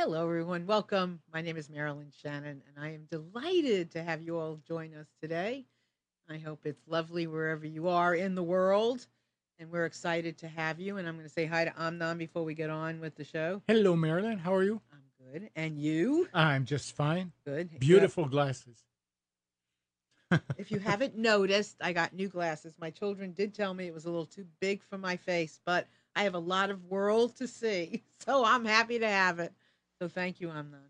Hello, everyone. Welcome. My name is Marilyn Shannon, and I am delighted to have you all join us today. I hope it's lovely wherever you are in the world, and we're excited to have you. And I'm going to say hi to Amnon before we get on with the show. Hello, Marilyn. How are you? I'm good. And you? I'm just fine. Good. Beautiful glasses. if you haven't noticed, I got new glasses. My children did tell me it was a little too big for my face, but I have a lot of world to see, so I'm happy to have it. So thank you, Amnon.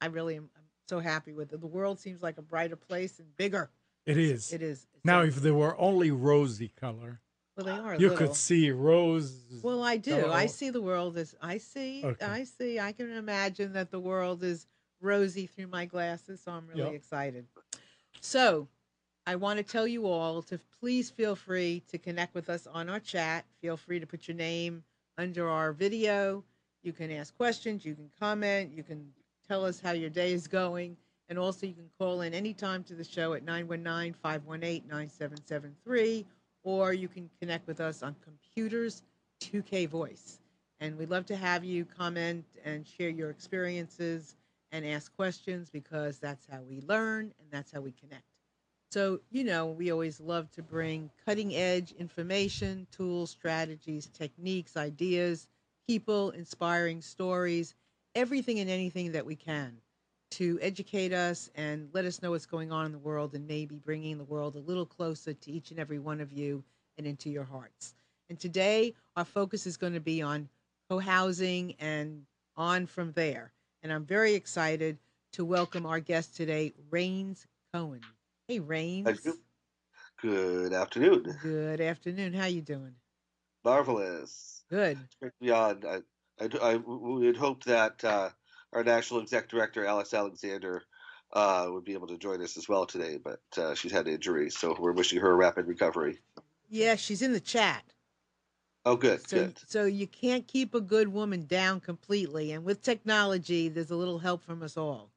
I really am I'm so happy with it. The world seems like a brighter place and bigger. It is. It is. Now, if there were only rosy color, well, they are. you little. could see rose. Well, I do. I Oh. see the world as I see. Okay. I see. I can imagine that the world is rosy through my glasses, so I'm really Yep. excited. So, I want to tell you all to please feel free to connect with us on our chat. Feel free to put your name under our video. You can ask questions, you can comment, you can tell us how your day is going, and also you can call in anytime to the show at 919 518 9773, or you can connect with us on computers 2K Voice. And we'd love to have you comment and share your experiences and ask questions because that's how we learn and that's how we connect. So, you know, we always love to bring cutting edge information, tools, strategies, techniques, ideas, people, inspiring stories, everything and anything that we can to educate us and let us know what's going on in the world and maybe bringing the world a little closer to each and every one of you and into your hearts. And today, our focus is going to be on co housing and on from there. And I'm very excited to welcome our guest today, Raines Cohen. Hey, Raines. Good afternoon. Good afternoon. How you doing? Marvelous. Good. Great to be on. I, I, I we had hoped that uh, our national exec director, Alice Alexander, uh, would be able to join us as well today, but uh, she's had injury, so we're wishing her a rapid recovery. Yeah, she's in the chat. Oh, good, So, good. so you can't keep a good woman down completely. And with technology, there's a little help from us all.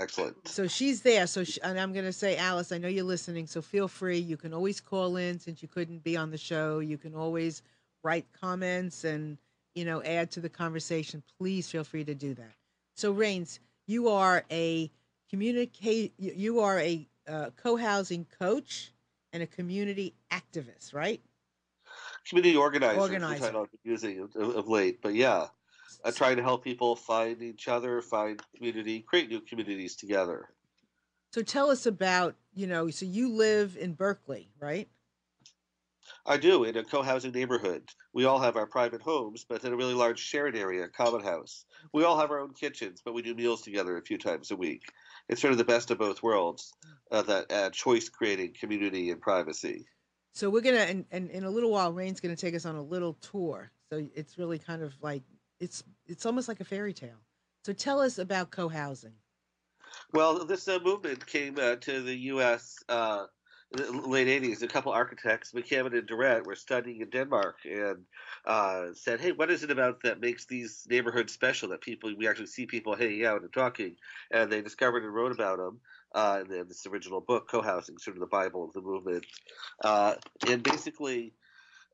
Excellent. So she's there. So, she, and I'm going to say, Alice, I know you're listening. So feel free. You can always call in since you couldn't be on the show. You can always write comments and, you know, add to the conversation. Please feel free to do that. So, Raines, you are a communicate. you- are a uh, co-housing coach and a community activist, right? Community organizer, Organizer. title I've been using of, of late, but yeah, uh, trying to help people find each other, find community, create new communities together. So tell us about, you know, so you live in Berkeley, right? I do in a co-housing neighborhood. We all have our private homes, but in a really large shared area, common house. We all have our own kitchens, but we do meals together a few times a week. It's sort of the best of both worlds, uh, that uh, choice creating community and privacy. So we're gonna, and, and in a little while, Raines's gonna take us on a little tour. So it's really kind of like it's it's almost like a fairy tale. So tell us about co-housing. Well, this uh, movement came uh, to the U.S. Uh, late '80s. A couple architects, McCamant and Durrett, were studying in Denmark and uh, said, "Hey, what is it about that makes these neighborhoods special? That people we actually see people hanging out and talking." And they discovered and wrote about them uh, in this original book, Co-housing, sort of the Bible of the movement. Uh, and basically,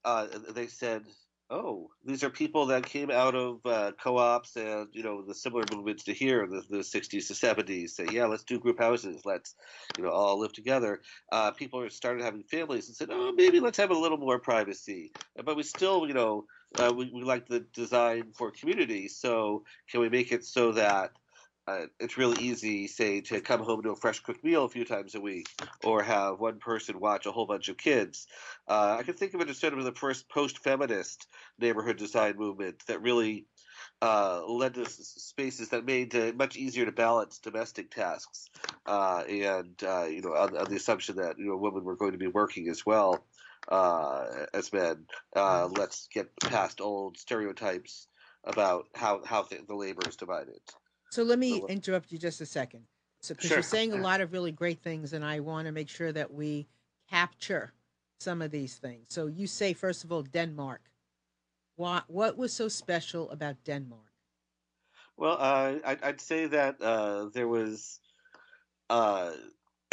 uh, they said oh, these are people that came out of uh, co-ops and you know the similar movements to here in the, the 60s to 70s. Say, yeah, let's do group houses. Let's you know all live together. Uh, people started having families and said, oh, maybe let's have a little more privacy. But we still, you know, uh, we, we like the design for community. So can we make it so that uh, it's really easy, say, to come home to a fresh cooked meal a few times a week, or have one person watch a whole bunch of kids. Uh, I can think of it as sort of the first post-feminist neighborhood design movement that really uh, led to spaces that made it much easier to balance domestic tasks, uh, and uh, you know, on, on, the assumption that you know women were going to be working as well uh, as men. let's get past old stereotypes about how how the labor is divided. So let me interrupt you just a second. So because sure. you're saying a lot of really great things, and I want to make sure that we capture some of these things. So you say first of all Denmark. What what was so special about Denmark? Well, uh, I'd, I'd, say that uh, there was. Uh,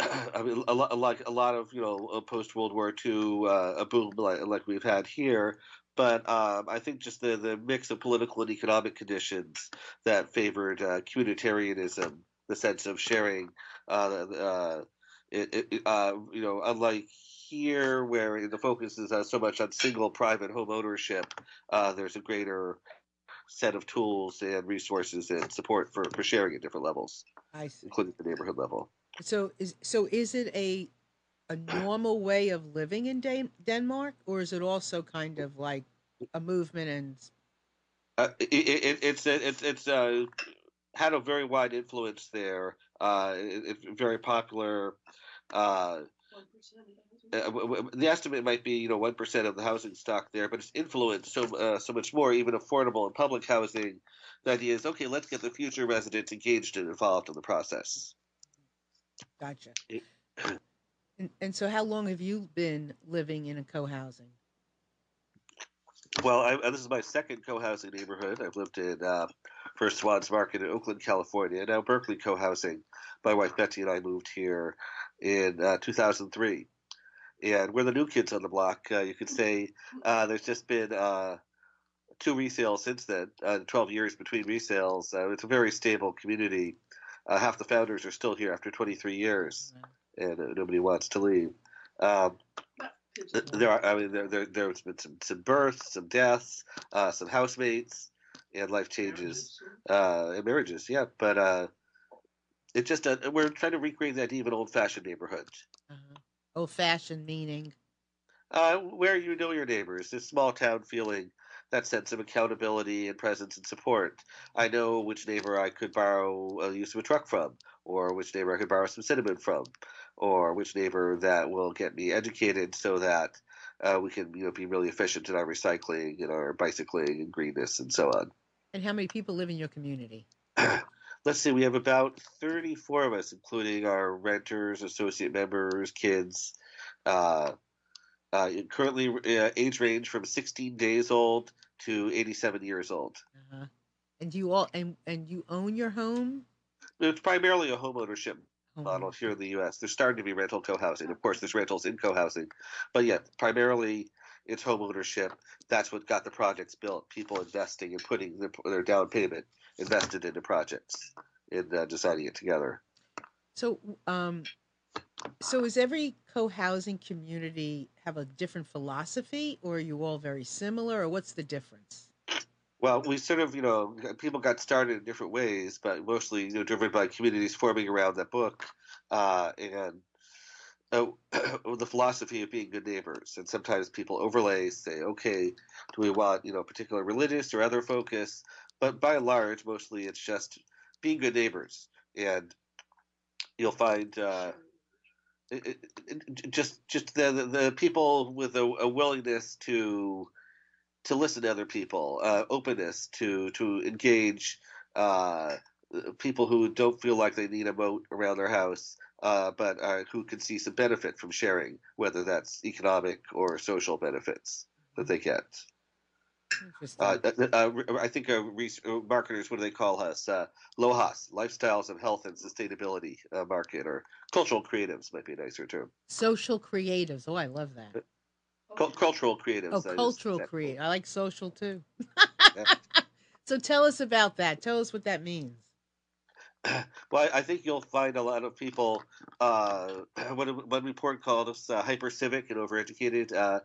I mean, a lot, like a lot of you know, post World War II, uh, a boom like, like we've had here, but um, I think just the, the mix of political and economic conditions that favored uh, communitarianism, the sense of sharing, uh, uh, it, it, uh, you know, unlike here where the focus is uh, so much on single private home ownership, uh, there's a greater set of tools and resources and support for, for sharing at different levels, including the neighborhood level. So is so is it a a normal way of living in Dan- Denmark, or is it also kind of like a movement and? Uh, it, it, it's it's it's uh, had a very wide influence there. Uh, it, it's very popular. Uh, uh the estimate might be, you know, one percent of the housing stock there, but it's influenced so uh, so much more, even affordable and public housing. The idea is, okay, let's get the future residents engaged and involved in the process. Gotcha. And, and so, how long have you been living in a co-housing? Well, I, this is my second co-housing neighborhood. I've lived in uh, First Swan's Market in Oakland, California, now Berkeley co-housing. My wife Betsy and I moved here in uh, 2003, and we're the new kids on the block. Uh, you could say uh, there's just been uh, two resales since then. Uh, 12 years between resales. it's a very stable community. half the founders are still here after 23 years. And uh, nobody wants to leave. Um, there are, I mean, there, there, there's been some, some births, some deaths, uh, some housemates, and life changes, uh, and marriages. Yeah, but uh, it just uh, we're trying to recreate that even old-fashioned neighborhood. Uh-huh. Old-fashioned meaning. Uh, where you know your neighbors, this small town feeling, that sense of accountability and presence and support. I know which neighbor I could borrow a use of a truck from, or which neighbor I could borrow some cinnamon from, or which neighbor that will get me educated so that uh, we can you know be really efficient in our recycling and our bicycling and greenness and so on. And how many people live in your community? Let's see, we have about 34 of us, including our renters, associate members, kids. Uh, uh, currently, uh, age range from 16 days old to 87 years old. Uh-huh. And you all and and you own your home? It's primarily a home ownership model here in the U.S. There's starting to be rental co-housing. Of course, there's rentals in co-housing, but yeah, primarily it's home ownership. That's what got the projects built. People investing and putting their, their down payment invested into projects and uh, designing it together. So, um, so is every co-housing community have a different philosophy, or are you all very similar, or what's the difference? Well, we sort of, you know, people got started in different ways, but mostly, you know, driven by communities forming around that book, uh, and uh, the philosophy of being good neighbors. And sometimes people overlay, say, okay, do we want, you know, particular religious or other focus? But by and large, mostly it's just being good neighbors, and you'll find. Uh, it, it, just, just the, the, the people with a, a willingness to to listen to other people, uh, openness to to engage uh, people who don't feel like they need a moat around their house, uh, but uh, who can see some benefit from sharing, whether that's economic or social benefits that they get. Uh, uh, I think marketers, what do they call us? LOHAS, Lifestyles of Health and Sustainability Market, or cultural creatives might be a nicer term. Social creatives. Oh, I love that. Cul- cultural creatives. Oh, I cultural create. I like social too. Yeah. so tell us about that. Tell us what that means. Well, I think you'll find a lot of people. Uh, one one report called us uh, hypercivic and overeducated. Uh,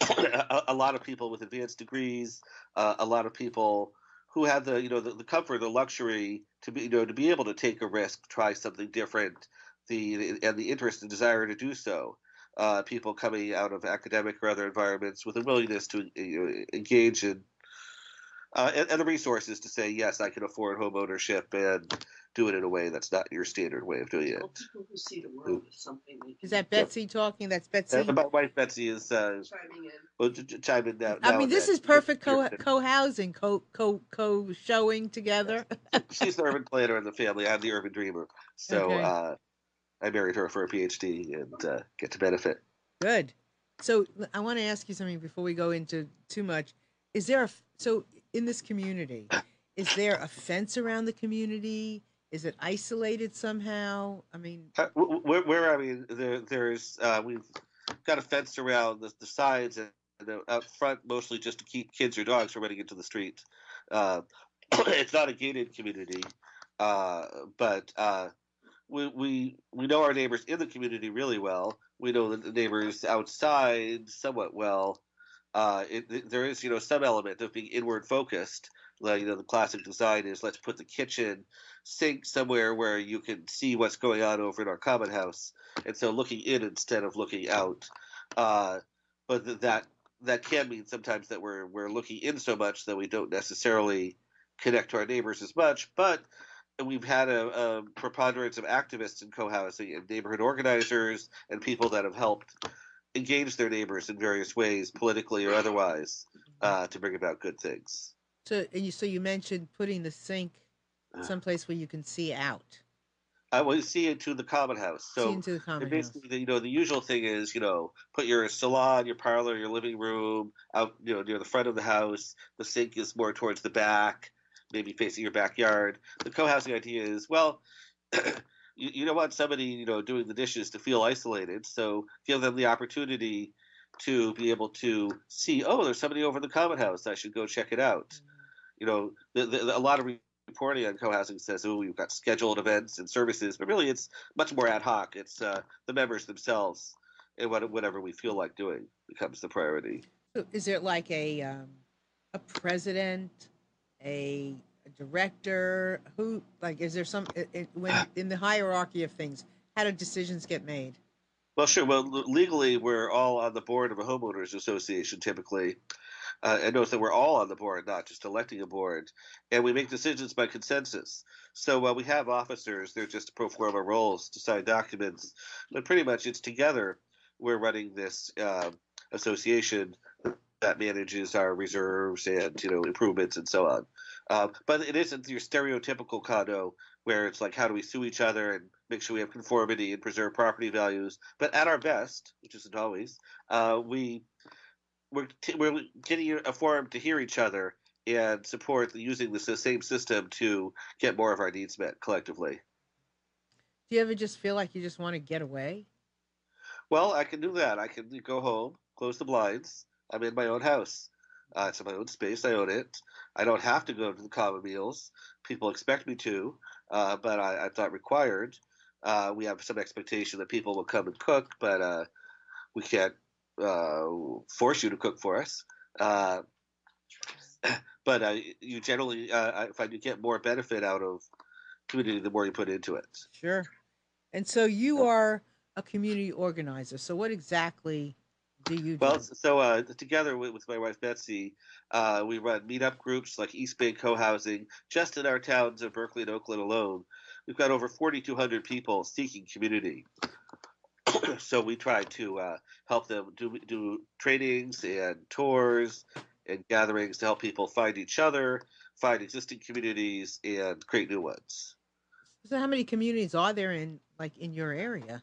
a, a lot of people with advanced degrees. Uh, a lot of people who have the you know the, the comfort, the luxury to be you know to be able to take a risk, try something different, the and the interest and desire to do so. Uh, people coming out of academic or other environments with a willingness to you know, engage in uh, and, and the resources to say yes, I can afford home ownership and do it in a way that's not your standard way of doing it. Well, people who see the world as something Is that Betsy talking? That's Betsy. And my wife Betsy is uh, chiming in. well, ch- ch- chime in now. I now mean, and this then. is perfect co co housing, co co co showing together. She's the urban planner in the family. I'm the urban dreamer. So Okay. uh, I married her for a PhD and uh, get to benefit. Good. So I want to ask you something before we go into too much. Is there a so in this community? Is there a fence around the community? Is it isolated somehow? I mean, Uh, wh- wh- Where, where I mean, there, there's uh, we've got a fence around the, the sides and the, out front, mostly just to keep kids or dogs from running into the street. Uh, it's not a gated community, uh, but uh, we, we we know our neighbors in the community really well. We know the neighbors outside somewhat well. Uh, it, there is, you know, some element of being inward focused. Like, you know, the classic design is let's put the kitchen sink somewhere where you can see what's going on over in our common house, and so looking in instead of looking out. Uh, but th- that that can mean sometimes that we're we're looking in so much that we don't necessarily connect to our neighbors as much. But we've had a, a preponderance of activists in co-housing and neighborhood organizers and people that have helped engage their neighbors in various ways, politically or otherwise, uh, to bring about good things. so and you so you mentioned putting the sink Uh. someplace where you can see out, I will see into the common house. So the common house. basically, the, you know, the usual thing is, you know, put your salon, your parlor, your living room out, you know, near the front of the house. The sink is more towards the back, maybe facing your backyard. The co-housing idea is, well, you, you don't want somebody, you know, doing the dishes to feel isolated, so give them the opportunity to be able to see, oh, there's somebody over in the common house. I should go check it out. You know, the, the, a lot of reporting on co-housing says, oh, we've got scheduled events and services, but really it's much more ad hoc. It's uh, the members themselves and what, whatever we feel like doing becomes the priority. Is there like a um, a president, a, director? Who like is there some it, it, when in the hierarchy of things? How do decisions get made? Well, sure. Well, legally, we're all on the board of a homeowners association typically. Uh, and notice that we're all on the board, not just electing a board. And we make decisions by consensus. So while we have officers, they're just pro forma roles to sign documents. But pretty much it's together we're running this uh, association that manages our reserves and you know improvements and so on. Uh, but it isn't your stereotypical condo where it's like how do we sue each other and make sure we have conformity and preserve property values. But at our best, which isn't always, uh, we we're, t- we're getting a forum to hear each other and support the, using the same system to get more of our needs met collectively. Do you ever just feel like you just want to get away? Well, I can do that. I can go home, close the blinds. I'm in my own house. Uh, it's my own space. I own it. I don't have to go to the common meals. People expect me to, uh, but I, I'm not required. Uh, we have some expectation that people will come and cook, but uh, we can't uh, force you to cook for us. Uh, but uh, you generally, uh, I find you get more benefit out of community the more you put into it. Sure. And so you are a community organizer. So what exactly do you do? Well, so uh, together with, with my wife Betsy, uh, we run meetup groups like East Bay Co-housing. Just in our towns of Berkeley and Oakland alone, we've got over 4,200 people seeking community. so we try to uh, help them do do trainings and tours and gatherings to help people find each other, find existing communities, and create new ones. so how many communities are there in like in your area?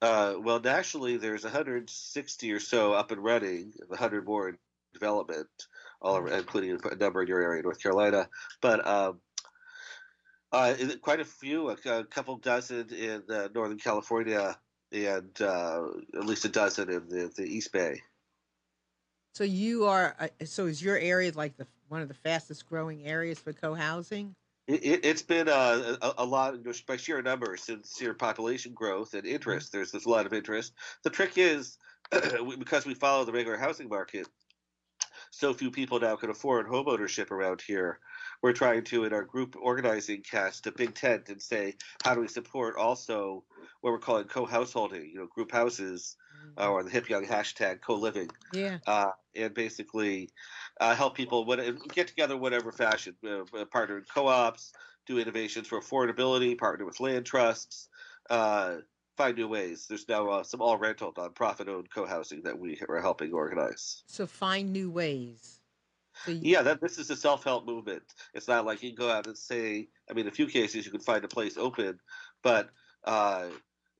Uh, well, nationally, there's 160 or so up and running, 100 more in development, all over, including a number in your area, North Carolina. But um, uh, quite a few, a, a couple dozen in uh, Northern California, and uh, at least a dozen in the, the East Bay. So you are. Uh, so is your area like the one of the fastest growing areas for co-housing? It, it's been uh, a, a lot by sheer numbers since your population growth and interest. There's there's a lot of interest. The trick is because we follow the regular housing market. So few people now can afford home ownership around here. We're trying to, in our group organizing, cast a big tent and say, how do we support also what we're calling co-householding, you know, group houses, uh, or the hip young hashtag co-living. Yeah. Uh, and basically uh, help people what, get together whatever fashion, uh, partner in co-ops, do innovations for affordability, partner with land trusts, uh, find new ways. There's now uh, some all rental nonprofit-owned co-housing that we are helping organize. So find new ways. So you- yeah, that this is a self-help movement. It's not like you can go out and say. I mean, in a few cases you can find a place open, but uh,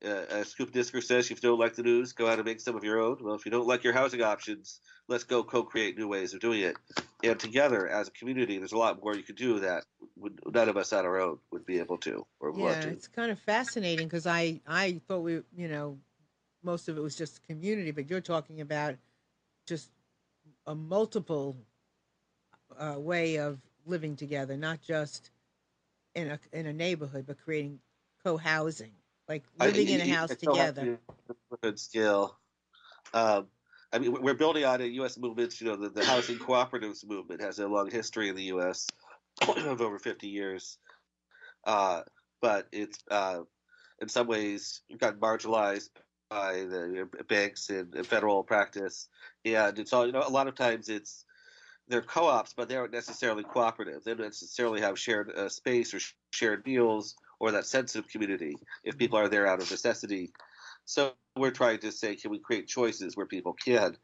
uh, as Scoop Nisker says, if you don't like the news, go out and make some of your own. Well, if you don't like your housing options, let's go co-create new ways of doing it. And together, as a community, there's a lot more you could do that none of us on our own would be able to or yeah, want to. it's kind of fascinating because I I thought we you know most of it was just community, but you're talking about just a multiple uh, way of living together, not just in a in a neighborhood, but creating co-housing like living I, in a house together. Good skill. Um, I mean, we're building on a U.S. movement. You know, the, the housing cooperatives movement has a long history in the U.S. of over 50 years. Uh, but it's uh, in some ways got marginalized by the banks and, and, federal practice, and it's all you know. A lot of times it's they're co-ops, but they aren't necessarily cooperative. They don't necessarily have shared uh, space or sh- shared meals or that sense of community if people are there out of necessity. So we're trying to say, can we create choices where people can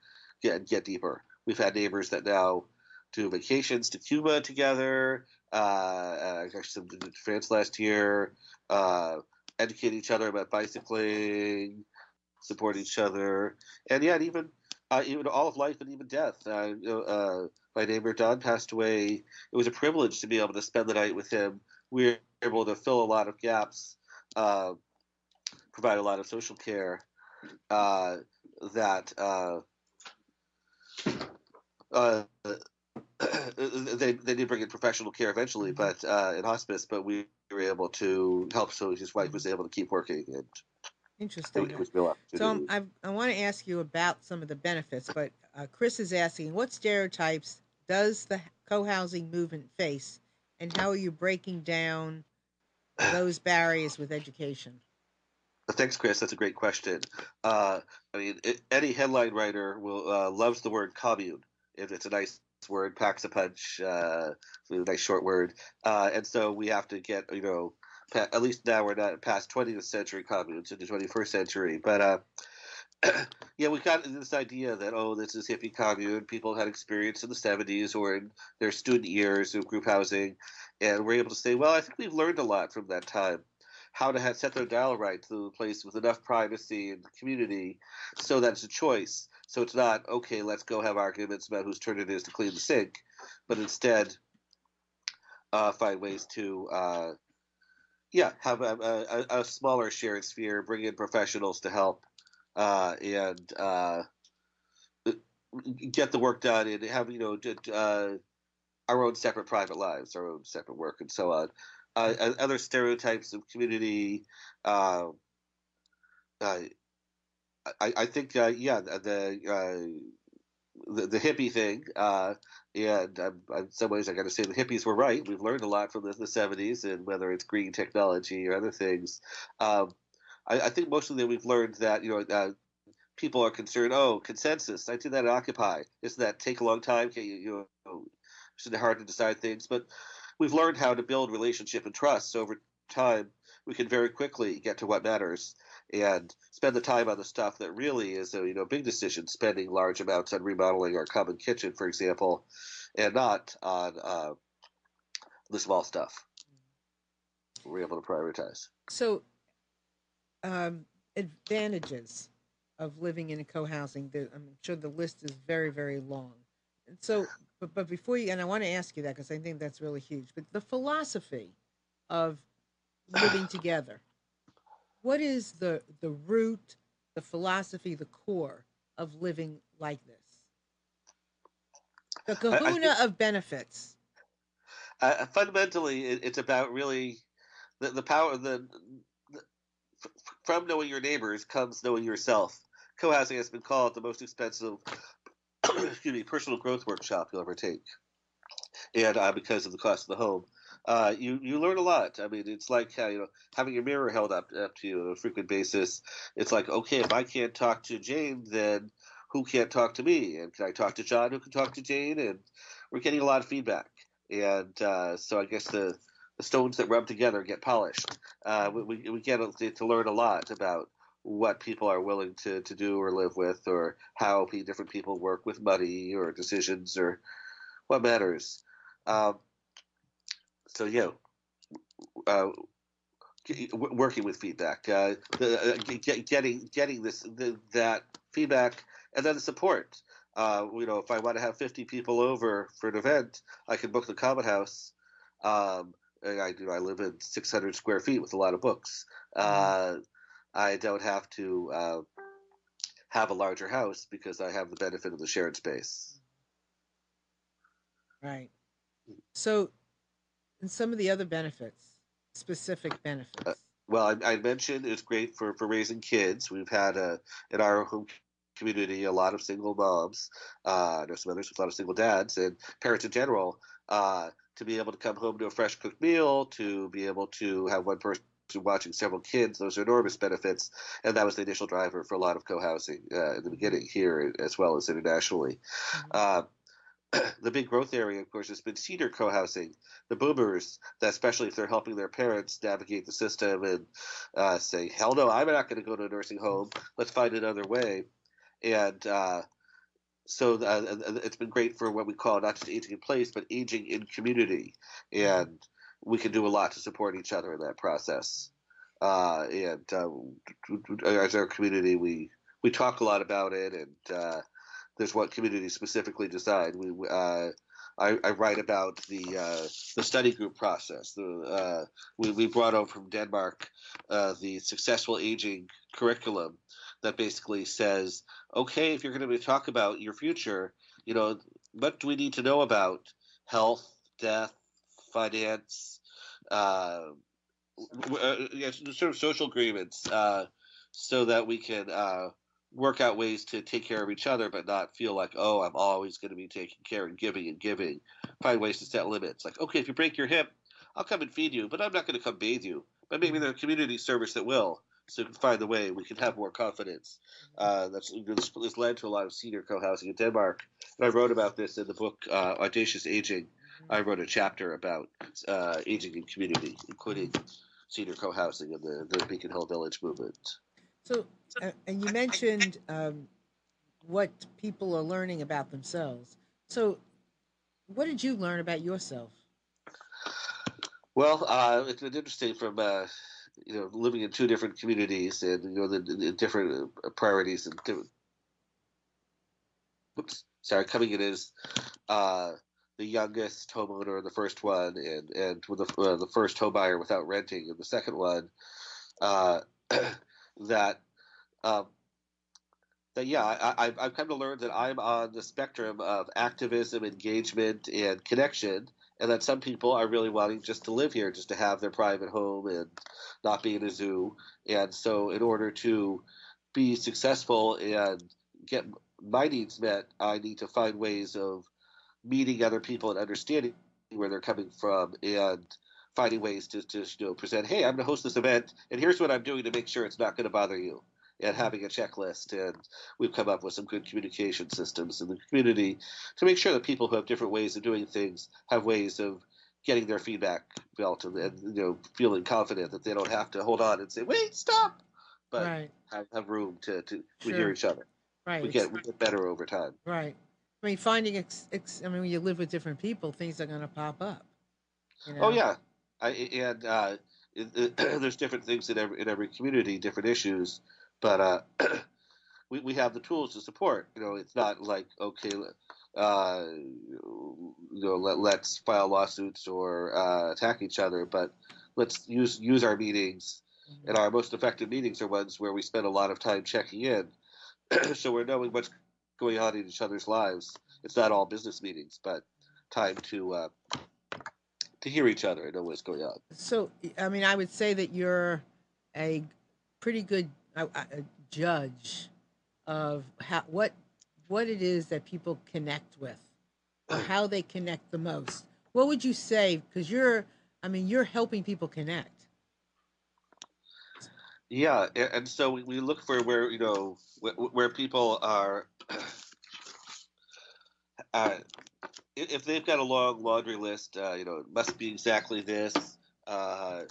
get get deeper? We've had neighbors that now do vacations to Cuba together. Uh, uh, actually, some to France last year. Uh, educate each other about bicycling, support each other, and yet even uh, even all of life and even death. Uh, uh, my neighbor Don passed away. It was a privilege to be able to spend the night with him. We were able to fill a lot of gaps, uh, provide a lot of social care uh, that uh, uh they they did bring in professional care eventually, but uh, in hospice. But we were able to help, so his wife was able to keep working and. Interesting. So I, I want to ask you about some of the benefits, but uh, Chris is asking, what stereotypes does the co-housing movement face, and how are you breaking down those barriers with education? Thanks, Chris. That's a great question. Uh, I mean, it, any headline writer will uh, loves the word commune if it's a nice word, packs a punch, uh, a nice short word, uh, and so we have to get you know, at least now we're not past 20th century communes into 21st century, but uh, yeah, we got this idea that oh, this is hippie commune. People had experience in the '70s or in their student years of group housing, and we're able to say, well, I think we've learned a lot from that time. How to have, set their dial right to a place with enough privacy and community, so that it's a choice. So it's not okay. Let's go have arguments about whose turn it is to clean the sink, but instead uh, find ways to uh, yeah have a, a, a, smaller shared sphere, bring in professionals to help uh, and uh, get the work done and have you know uh, our own separate private lives, our own separate work, and so on. Uh, other stereotypes of community. Uh, I, I think uh, yeah the, the, the hippie thing. and um, in some ways, I got to say the hippies were right. We've learned a lot from the, the, 70s, and whether it's green technology or other things. Um, I, I think mostly that we've learned that you know uh, people are concerned. Oh, consensus. I did that at Occupy. Isn't that take a long time? Can you, you know, isn't it hard to decide things? But we've learned how to build relationship and trust. So over time, we can very quickly get to what matters and spend the time on the stuff that really is a you know big decision. Spending large amounts on remodeling our common kitchen, for example, and not on uh, the small stuff. We're able to prioritize. So um, advantages of living in a co-housing. I'm sure the list is very, very long. And so, but, but before you, and I want to ask you that because I think that's really huge. But the philosophy of living together, what is the the root, the philosophy, the core of living like this? The kahuna think- of benefits. uh, fundamentally, it, it's about really the, the power. The, the from knowing your neighbors comes knowing yourself. Co-housing has been called the most expensive, excuse me, personal growth workshop you'll ever take, and uh, because of the cost of the home. Uh, you you learn a lot. I mean, it's like how, you know having your mirror held up up to you on a frequent basis. It's like okay, if I can't talk to Jane, then who can't talk to me? And can I talk to John? Who can talk to Jane? And we're getting a lot of feedback. And uh, so I guess the the stones that rub together get polished. Uh, we, we get to, learn a lot about what people are willing to, to do or live with, or how different people work with money or decisions or what matters. Um, so yeah, uh, working with feedback, uh, uh, get, getting getting this the, that feedback, and then the support. Uh, you know, if I want to have 50 people over for an event, I can book the Common House. Um, I do. I live in 600 square feet with a lot of books. Uh, I don't have to uh, have a larger house because I have the benefit of the shared space. Right. So, and some of the other benefits, specific benefits. Well, I, I mentioned it's great for, for raising kids. We've had a in our home community a lot of single moms. Uh, there's some others with a lot of single dads and parents in general. Uh, to be able to come home to a fresh cooked meal, to be able to have one person watching several kids, those are enormous benefits. And that was the initial driver for a lot of co-housing uh, in the beginning here as well as internationally. Uh, the big growth area, of course, has been senior co-housing. The boomers, that especially if they're helping their parents navigate the system and uh, say, "Hell no, I'm not going to go to a nursing home. Let's find another way." And uh, so uh, it's been great for what we call not just aging in place, but aging in community, and we can do a lot to support each other in that process. Uh, and uh, as our community, we we talk a lot about it, and uh, there's what communities specifically decide. We uh, I, I, write about the uh, the study group process. The, uh, we, we brought over from Denmark uh, the successful aging curriculum that basically says, okay, if you're going to talk about your future, you know, what do we need to know about health, death, finance, uh, sort of social agreements, uh, so that we can work out ways to take care of each other, but not feel like, oh, I'm always going to be taking care and giving and giving. Find ways to set limits. Like, okay, if you break your hip, I'll come and feed you, but I'm not going to come bathe you. But maybe there's a community service that will, so we can find a way. We can have more confidence. Uh, that's this, this led to a lot of senior co-housing in Denmark, and I wrote about this in the book uh, Audacious Aging. I wrote a chapter about uh, aging in community, including senior co-housing and the, the Beacon Hill Village movement. So, uh, and you mentioned um, what people are learning about themselves. So, what did you learn about yourself? Well, uh, it's been interesting from uh, you know living in two different communities and you know the, the different priorities and different. Whoops, sorry, coming in as uh, the youngest homeowner in the first one, and and with the uh, the first home buyer without renting in the second one. Uh, that um, that yeah, I, I, I've come to learn that I'm on the spectrum of activism, engagement, and connection, and that some people are really wanting just to live here, just to have their private home and not be in a zoo. And so, in order to be successful and get my needs met, I need to find ways of meeting other people and understanding where they're coming from and finding ways to, to you know, present, hey, I'm going to host this event, and here's what I'm doing to make sure it's not going to bother you, and having a checklist. And we've come up with some good communication systems in the community to make sure that people who have different ways of doing things have ways of getting their feedback felt and, and you know feeling confident that they don't have to hold on and say, wait, stop, but right. have, have room to, to we hear each other. Right. We get we get better over time. right. I mean, finding, ex- ex- I mean, when you live with different people, things are going to pop up. you Oh yeah, I, and uh, it, it, there's different things in every in every community, different issues, but uh, we we have the tools to support. You know, it's not like okay, uh, you know, let, let's file lawsuits or uh, attack each other, but let's use use our meetings. Mhm. And our most effective meetings are ones where we spend a lot of time checking in, so we're knowing what's going on in each other's lives. It's not all business meetings, but time to uh, to hear each other and know what's going on. So, I mean, I would say that you're a pretty good uh, judge of how what what it is that people connect with, or how they connect the most. What would you say? Because you're, I mean, you're helping people connect. Yeah, and so we, we look for where you know where, where people are. Uh, if they've got a long laundry list, uh, you know, it must be exactly this. Uh,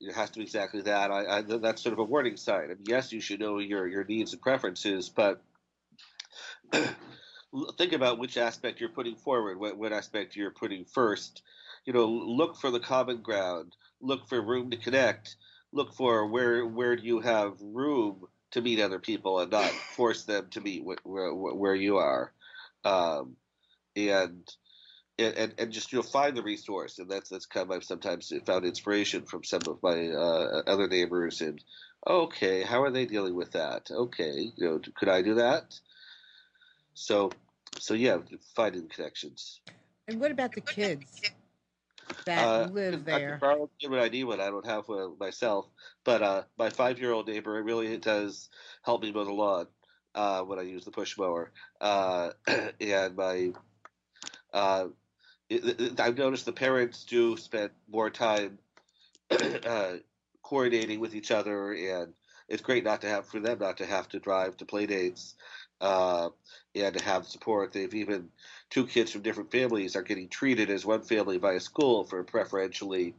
it has to be exactly that. I, I that's sort of a warning sign. I mean, yes, you should know your your needs and preferences, but think about which aspect you're putting forward, what, what aspect you're putting first. You know, look for the common ground. Look for room to connect. Look for where where do you have room to meet other people and not force them to meet wh- where where you are. Um, and and, and just you know find the resource and that's that's kind of I've sometimes found inspiration from some of my uh, other neighbors and okay how are they dealing with that? Okay you know could I do that? So so yeah finding connections. And what about the kids that uh, live I can there? borrow it when I need one I don't have one myself but uh, my five year old neighbor really does help me mow the lawn uh, when I use the push mower uh, and my uh, it, I've noticed the parents do spend more time uh, coordinating with each other, and it's great not to have for them not to have to drive to play dates uh, and to have support. They've even two kids from different families are getting treated as one family by a school for preferentially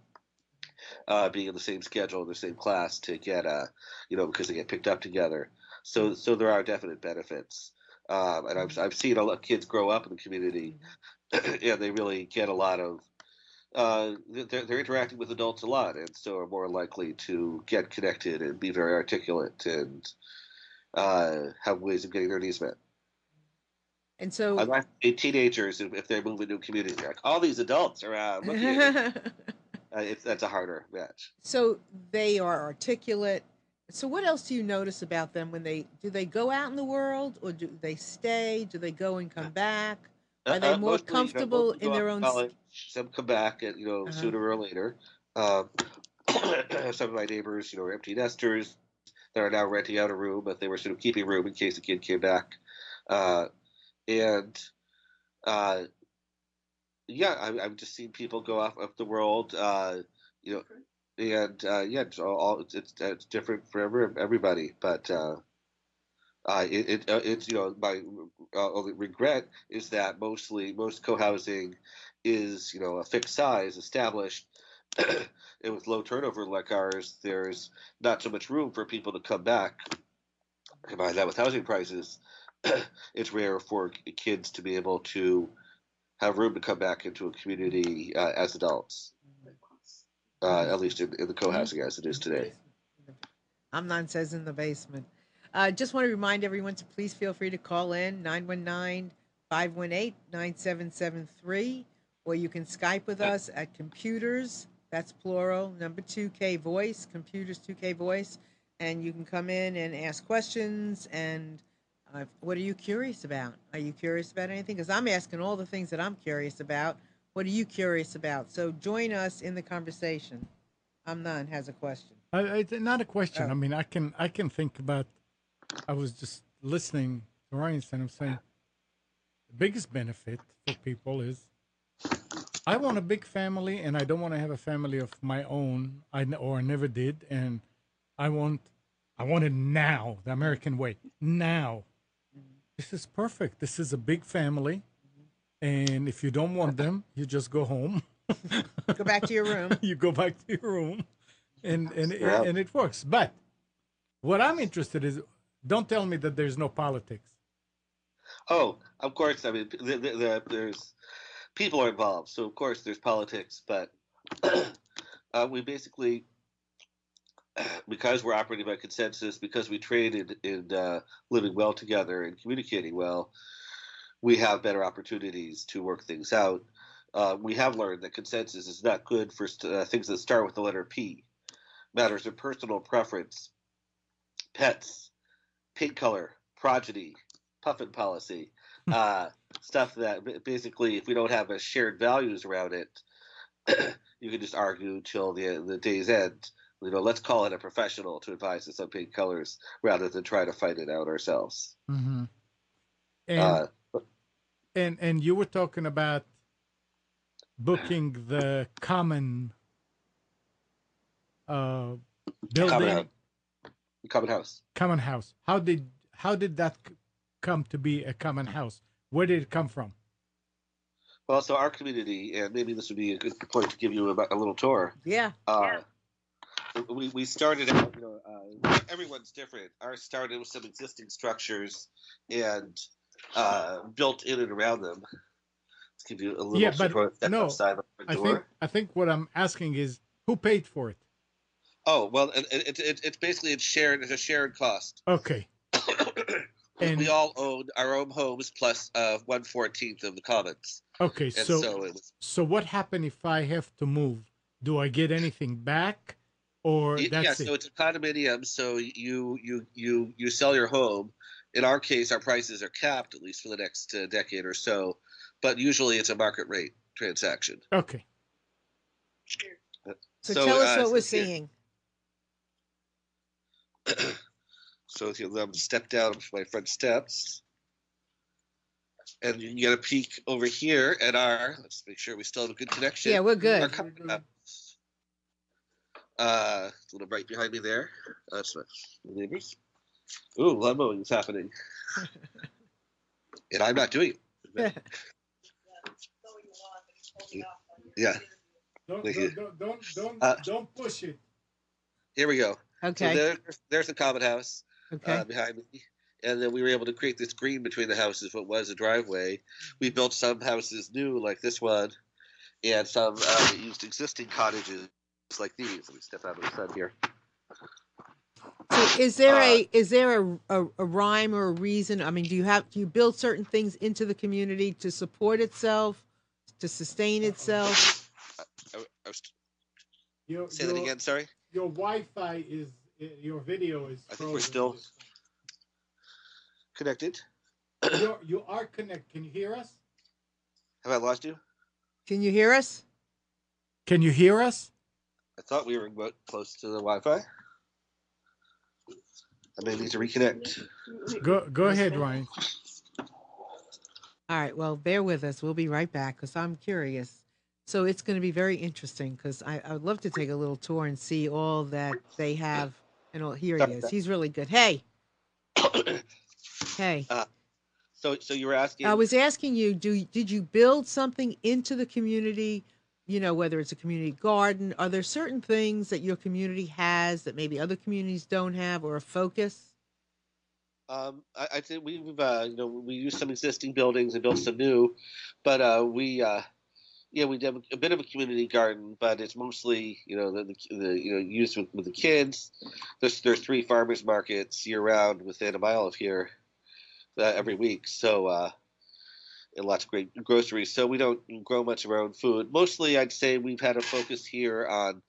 uh, being in the same schedule in the same class to get uh, you know because they get picked up together. So so there are definite benefits. Um, and I've, I've seen a lot of kids grow up in the community and they really get a lot of uh, they're, they're interacting with adults a lot and so are more likely to get connected and be very articulate and uh, have ways of getting their needs met. And so, I like teenagers if they move into a community, like all these adults around. Uh, it's, that's a harder match. so they are articulate. So, what else do you notice about them when they do they go out in the world, or do they stay? Do they go and come back? Are they Uh, more mostly, you know, comfortable in their own College, some come back, and you know, Uh-huh. sooner or later. Um, some of my neighbors, you know, are empty nesters that are now renting out a room, but they were sort of keeping room in case the kid came back. Uh, and uh, yeah, I, I've just seen people go off of the world, uh, you know, and uh, yeah, it's all, it's it's different for every, everybody, but. Uh, it, it uh, it's you know my uh, only regret is that mostly most co-housing is you know a fixed size established. And with low turnover like ours there's not so much room for people to come back. Combine that with housing prices it's rare for kids to be able to have room to come back into a community uh, as adults uh, at least in, in the co-housing as it is today. Amnon says in the basement. Uh, just want to remind everyone to please feel free to call in 919 518 9773, or you can Skype with us at computers, that's plural, number 2K voice, computers 2K voice, and you can come in and ask questions. And uh, what are you curious about? Are you curious about anything? Because I'm asking all the things that I'm curious about. What are you curious about? So join us in the conversation. Amnon has a question. I, it's not a question. Oh. I mean, I can I can think about. I was just listening to Ryan and I'm saying the biggest benefit for people is I want a big family and I don't want to have a family of my own. I n- or I never did, and I want I want it now, the American way. Now, this is perfect. This is a big family, and if you don't want them, you just go home. Go back to your room. you go back to your room and and Yeah. and it works but what i'm interested is don't tell me that there's no politics Oh, of course. I mean, the, the, the, there's people are involved, so of course there's politics. But uh, we basically, because we're operating by consensus, because we in, in uh, living well together and communicating well, we have better opportunities to work things out. Uh, we have learned that consensus is not good for st- uh, things that start with the letter P. Matters of personal preference, pets, paint color, progeny, puffin policy, uh, stuff that basically, if we don't have a shared values around it, you can just argue till the the day's end. You know, let's call it a professional to advise us on paint colors rather than try to fight it out ourselves. Mm-hmm. And Uh, and and you were talking about booking the common uh building Common house. common house. common house. How did how did that come to be a common house? Where did it come from? Well, so our community, and maybe this would be a good point to give you a, a little tour. Yeah. Uh, we, we started out, you know, uh, everyone's different. Ours started with some existing structures and uh, built in and around them. Let's give you a little Yeah, but support no, outside of the I think I think what I'm asking is who paid for it? Oh well, it, it, it, it's basically it's shared. It's a shared cost. Okay. And- we all own our own homes plus uh, one fourteenth of the commons, Okay, and so so, it was. so what happened if I have to move? Do I get anything back or Y- that's yeah, it? so it's a condominium. So you you you you sell your home. In our case, our prices are capped at least for the next uh, decade or so, but usually it's a market rate transaction. okay. So, So, tell us uh, what we're so here- seeing. So if you let me step down my front steps, and you can get a peek over here at our. Let's make sure we still have a good connection. Yeah, we're Our good. common house. Uh, a little right behind me there. That's my neighbors. Ooh, lawn is happening, and I'm not doing it. Yeah, Don't Thank you. don't don't don't, Uh, don't push it. here we go. Okay. So there, there's the common house. okay. uh, behind me. And then we were able to create this green between the houses, what was a driveway. We built some houses new, like this one, and some uh, used existing cottages like these. Let me step out of the sun here. So is there uh, a is there a, a a rhyme or a reason? I mean, do you have do you build certain things into the community to support itself, to sustain itself? I, I was, Your, say that again, sorry. Your Wi-Fi is your video is. I think we're still connected. You're, you are connected. Can you hear us? Have I lost you? Can you hear us? Can you hear us? I thought we were close to the Wi Fi. I may need to reconnect. Go go ahead, Raines. All right. Well, bear with us. We'll be right back because I'm curious. So it's going to be very interesting because I, I would love to take a little tour and see all that they have. And all, here he is. He's really good. Hey, hey. so, so you were asking? I was asking you, do did you build something into the community? You know, whether it's a community garden, are there certain things that your community has that maybe other communities don't have, or a focus? Um, I, I think we've uh, you know we use some existing buildings and built some new, but uh, we uh, yeah we did a bit of a community garden, but it's mostly you know the, the, the you know used with, with the kids. There's there's three farmers markets year round within a mile of here uh, every week, so uh, and lots of great groceries. So we don't grow much of our own food. Mostly, I'd say we've had a focus here on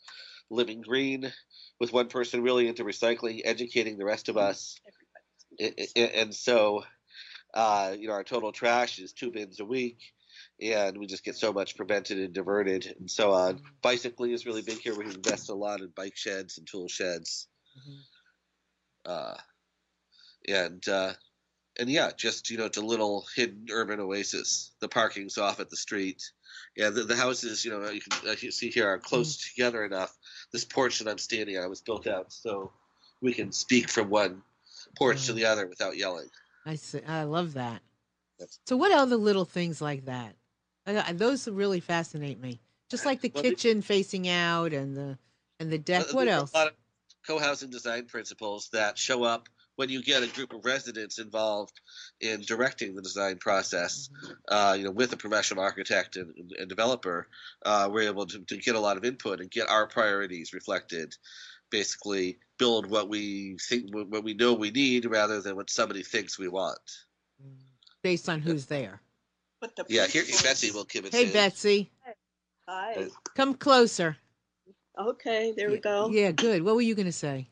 living green, with one person really into recycling, educating the rest of us I- I- and so uh, you know our total trash is two bins a week and we just get so much prevented and diverted and so on. Mm-hmm. Bicycling is really big here. We invest a lot in bike sheds and tool sheds. Mm-hmm. Uh, and uh, and yeah just you know it's a little hidden urban oasis the parking's off at the street. Yeah the, the houses you know you can as you see here are close mm-hmm. together enough. This porch that i'm standing on was built out so we can speak from one porch to mm. the other without yelling. I see, I love that. So, what other little things like that? I, those really fascinate me. Just like the Well, kitchen facing out and the and the deck. Uh, What else? A lot of co-housing design principles that show up when you get a group of residents involved in directing the design process. Mm-hmm. Uh, you know, with a professional architect and, and, developer, uh, we're able to, to get a lot of input and get our priorities reflected. Basically, build what we think, what we know we need, rather than what somebody thinks we want. Based on who's there. But the Yeah, here principles- Betsy will give it. Hey, to- Betsy, Hi. come closer. Okay, there we go. Yeah, good. What were you going to say?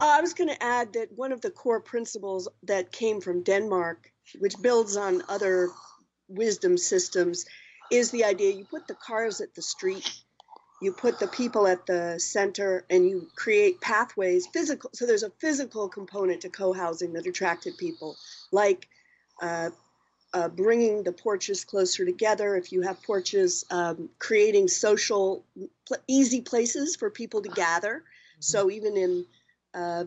Uh, I was going to add that one of the core principles that came from Denmark which builds on other wisdom systems, is the idea you put the cars at the street, you put the people at the center, and you create pathways, physical. So there's a physical component to co-housing that attracted people, like uh, uh, bringing the porches closer together. If you have porches, um, creating social, pl- easy places for people to gather. Mm-hmm. So even in uh,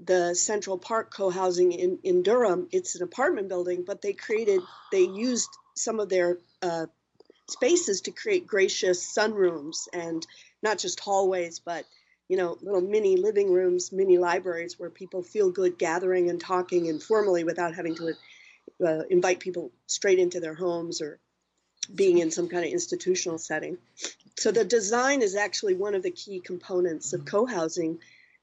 the Central Park co-housing in, in Durham, it's an apartment building, but they created, they used some of their uh, spaces to create gracious sunrooms and not just hallways, but you know, little mini living rooms, mini libraries where people feel good gathering and talking informally without having to uh, invite people straight into their homes or being in some kind of institutional setting. So the design is actually one of the key components of co-housing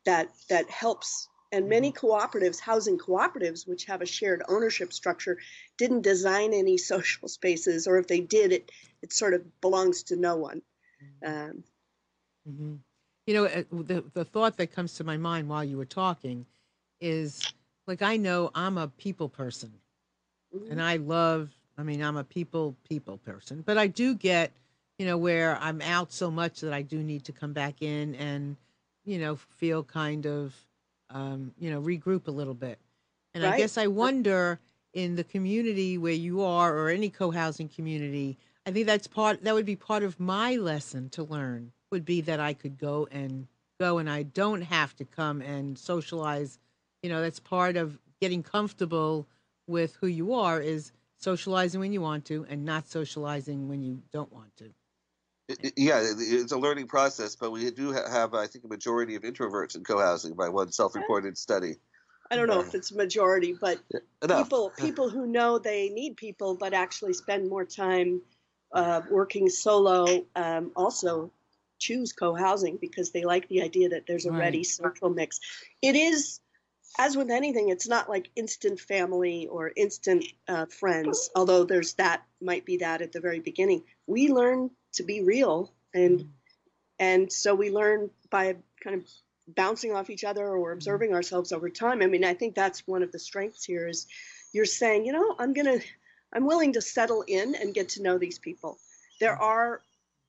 that that helps and many cooperatives, housing cooperatives, which have a shared ownership structure, didn't design any social spaces, or if they did, it it sort of belongs to no one. Um, mm-hmm. You know, uh, the the thought that comes to my mind while you were talking is like I know I'm a people person, mm-hmm. And I love. I mean, I'm a people people person, but I do get, you know, where I'm out so much that I do need to come back in and, you know, feel kind of um, you know, regroup a little bit. And right. I guess I wonder in the community where you are or any co-housing community, I think that's part that would be part of my lesson to learn would be that I could go and go and I don't have to come and socialize. You know, that's part of getting comfortable with who you are is socializing when you want to and not socializing when you don't want to yeah, it's a learning process, but we do have, I think, a majority of introverts in co-housing by one self-reported study. I don't know if it's a majority, but Enough. people people who know they need people but actually spend more time uh, working solo um, also choose co-housing because they like the idea that there's a right. ready social mix. It is, as with anything, it's not like instant family or instant uh, friends. Although there's that might be that at the very beginning. We learn to be real and mm-hmm. and so we learn by kind of bouncing off each other or mm-hmm. observing mm-hmm. ourselves over time i mean i think that's one of the strengths here is you're saying you know i'm going to i'm willing to settle in and get to know these people there mm-hmm. are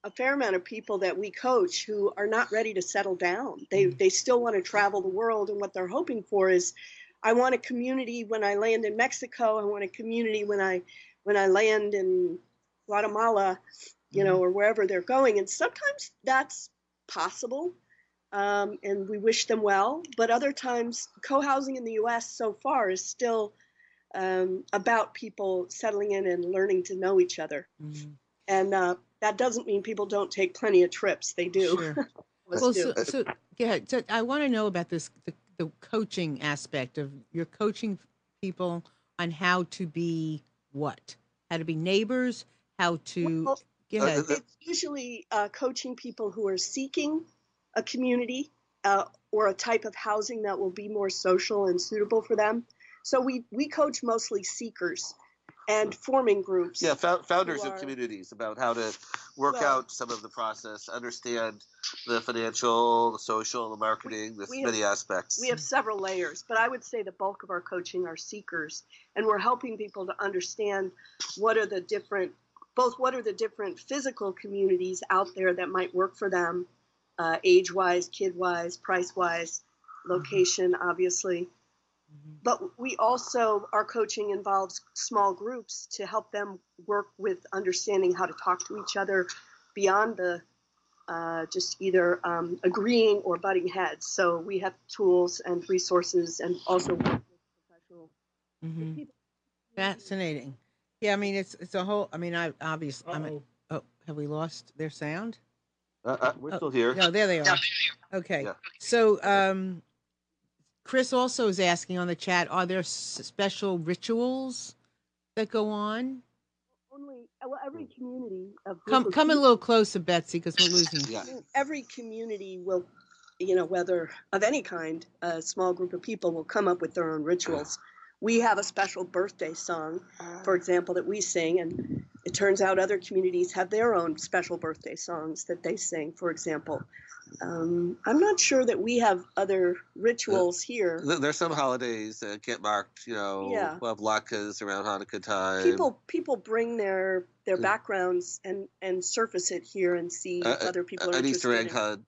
a fair amount of people that we coach who are not ready to settle down they mm-hmm. they still want to travel the world and what they're hoping for is i want a community when i land in mexico i want a community when i when i land in guatemala you know, mm-hmm. or wherever they're going. And sometimes that's possible, um, and we wish them well. But other times, co-housing in the U.S. so far is still um, about people settling in and learning to know each other. Mm-hmm. And uh, that doesn't mean people don't take plenty of trips. They do. Sure. well, so, so, yeah, so I want to know about this the, the coaching aspect of you're coaching people on how to be what, how to be neighbors, how to well, Go ahead. It's usually uh, coaching people who are seeking a community uh, or a type of housing that will be more social and suitable for them. So we, we coach mostly seekers and forming groups. Yeah, founders are, of communities about how to work well, out some of the process, understand the financial, the social, the marketing, the many have, aspects. We have several layers, but I would say the bulk of our coaching are seekers, and we're helping people to understand what are the different both what are the different physical communities out there that might work for them, uh, age wise, kid wise, price wise, location, mm-hmm. obviously. Mm-hmm. But we also, our coaching involves small groups to help them work with understanding how to talk to each other beyond the uh, just either um, agreeing or butting heads. So we have tools and resources and also professional mm-hmm. Fascinating. Yeah, I mean it's it's a whole. I mean, I obviously. I mean, oh, have we lost their sound? Uh, uh, we're oh, still here. No, there they are. Okay. Yeah. So, um, Chris also is asking on the chat: Are there s- special rituals that go on? Only uh, well, every community. come come a little closer, Betsy, because we're losing. yeah. Every community will, you know, whether of any kind, a small group of people will come up with their own rituals we have a special birthday song, for ah. example, that we sing, and it turns out other communities have their own special birthday songs that they sing. For example, Um, I'm not sure that we have other rituals here. There's some holidays that get marked, you know, Yeah. we'll have latkes around Hanukkah time. People people bring their their backgrounds and and surface it here and see Uh, if other people are an interested Easter egg in- hunt.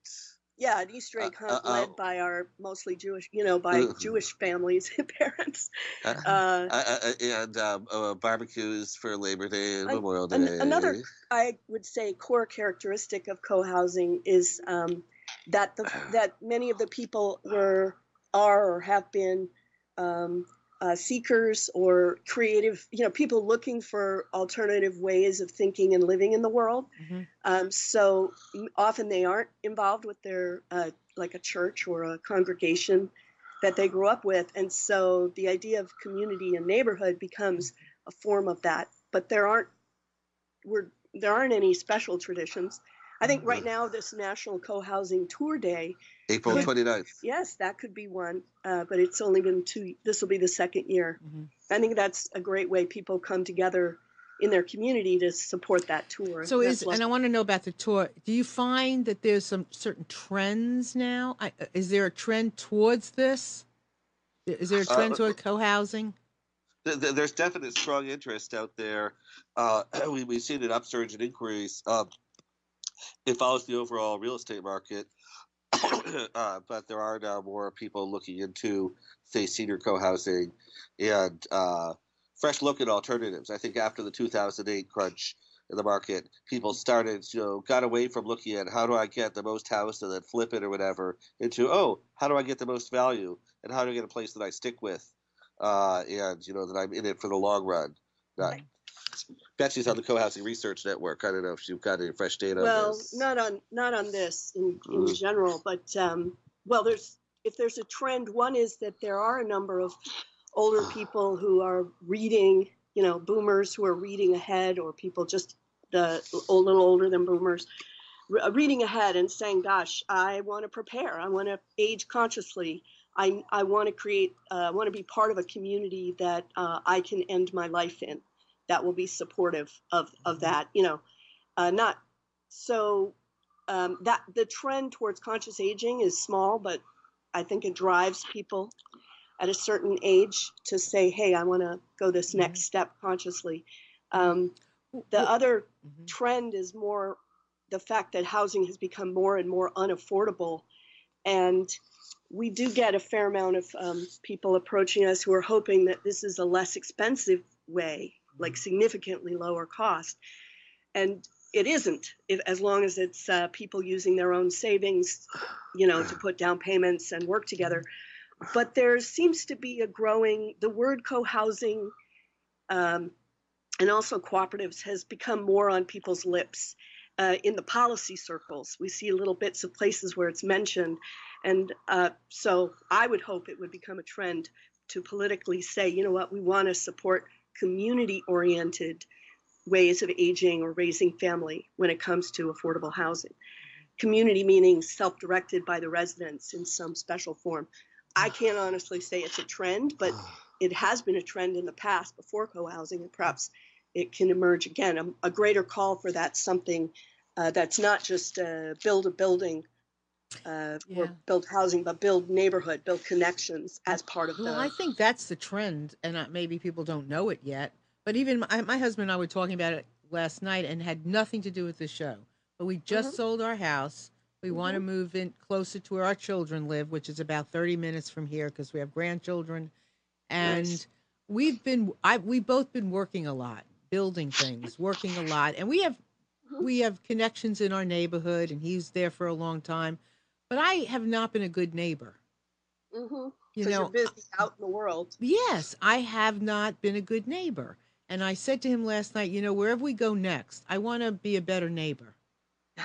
Yeah, an Easter egg hunt uh, led uh, by our mostly Jewish, you know, by Uh, Jewish families and parents. Uh, Uh, uh, and um, uh, barbecues for Labor Day and An- Memorial Day. an- another I would say core characteristic of co-housing is um, that the that many of the people were are or have been um, uh, seekers or creative, you know, people looking for alternative ways of thinking and living in the world. Mhm. Um, so often they aren't involved with their uh, like a church or a congregation that they grew up with, and so the idea of community and neighborhood becomes a form of that. But there aren't we're there aren't any special traditions. I think right now this National Co-housing Tour Day, April Could- 29th. yes, that could be one, uh, but it's only been two. This will be the second year. Mhm. I think that's a great way people come together in their community to support that tour. So That's is what- and I want to know about the tour. Do you find that there's some certain trends now? I, uh, is there a trend towards this? Is there a trend Uh, toward co-housing? Th- th- There's definite strong interest out there. Uh, we, we've seen an upsurge in inquiries. Um, it follows the overall real estate market, uh, but there are now more people looking into, say, senior co-housing and uh, fresh look at alternatives. I think after the 2008 crunch in the market, people started, you know, got away from looking at how do I get the most house and then flip it or whatever into, oh, how do I get the most value and how do I get a place that I stick with uh, and, you know, that I'm in it for the long run. Not, Right. Betsy's on the co-housing research network. I don't know if you've got any fresh data. on well, this. not on not on this in, in Mm. general, but um, well, there's if there's a trend, one is that there are a number of older people who are reading, you know, boomers who are reading ahead, or people just the a little older than boomers, uh, reading ahead and saying, "Gosh, I want to prepare. I want to age consciously. I I want to create. Uh, I want to be part of a community that uh, I can end my life in, that will be supportive of of that. You know, uh, not so um, that the trend towards conscious aging is small, but I think it drives people at a certain age to say, "Hey, I want to go this next step consciously." Um, the other Mhm. trend is more the fact that housing has become more and more unaffordable, and we do get a fair amount of um, people approaching us who are hoping that this is a less expensive way, like significantly lower cost, and it isn't. As long as it's uh, people using their own savings, you know, to put down payments and work together. But there seems to be a growing. The word co-housing. Um, and also cooperatives has become more on people's lips uh, in the policy circles. We see little bits of places where it's mentioned, and uh, so I would hope it would become a trend to politically say, you know what, we want to support community-oriented ways of aging or raising family when it comes to affordable housing. Community meaning self-directed by the residents in some special form. I can't honestly say it's a trend, but it has been a trend in the past before co-housing, and perhaps it can emerge again. A, a greater call for that something uh, that's not just uh, build a building uh, Yeah. or build housing, but build neighborhood, build connections as part of that. Well, the. I think that's the trend, and uh, maybe people don't know it yet. But even my, my husband and I were talking about it last night, and had nothing to do with the show. But we just Mhm. sold our house. We want to Mhm. move in closer to where our children live, which is about thirty minutes from here, because we have grandchildren, and Nice. we've been I we've both been working a lot, building things, working a lot, and we have Mhm. we have connections in our neighborhood, and he's there for a long time. But I have not been a good neighbor. Mhm. You know, you're busy out in the world. Yes, I have not been a good neighbor. And I said to him last night, you know, wherever we go next, I want to be a better neighbor.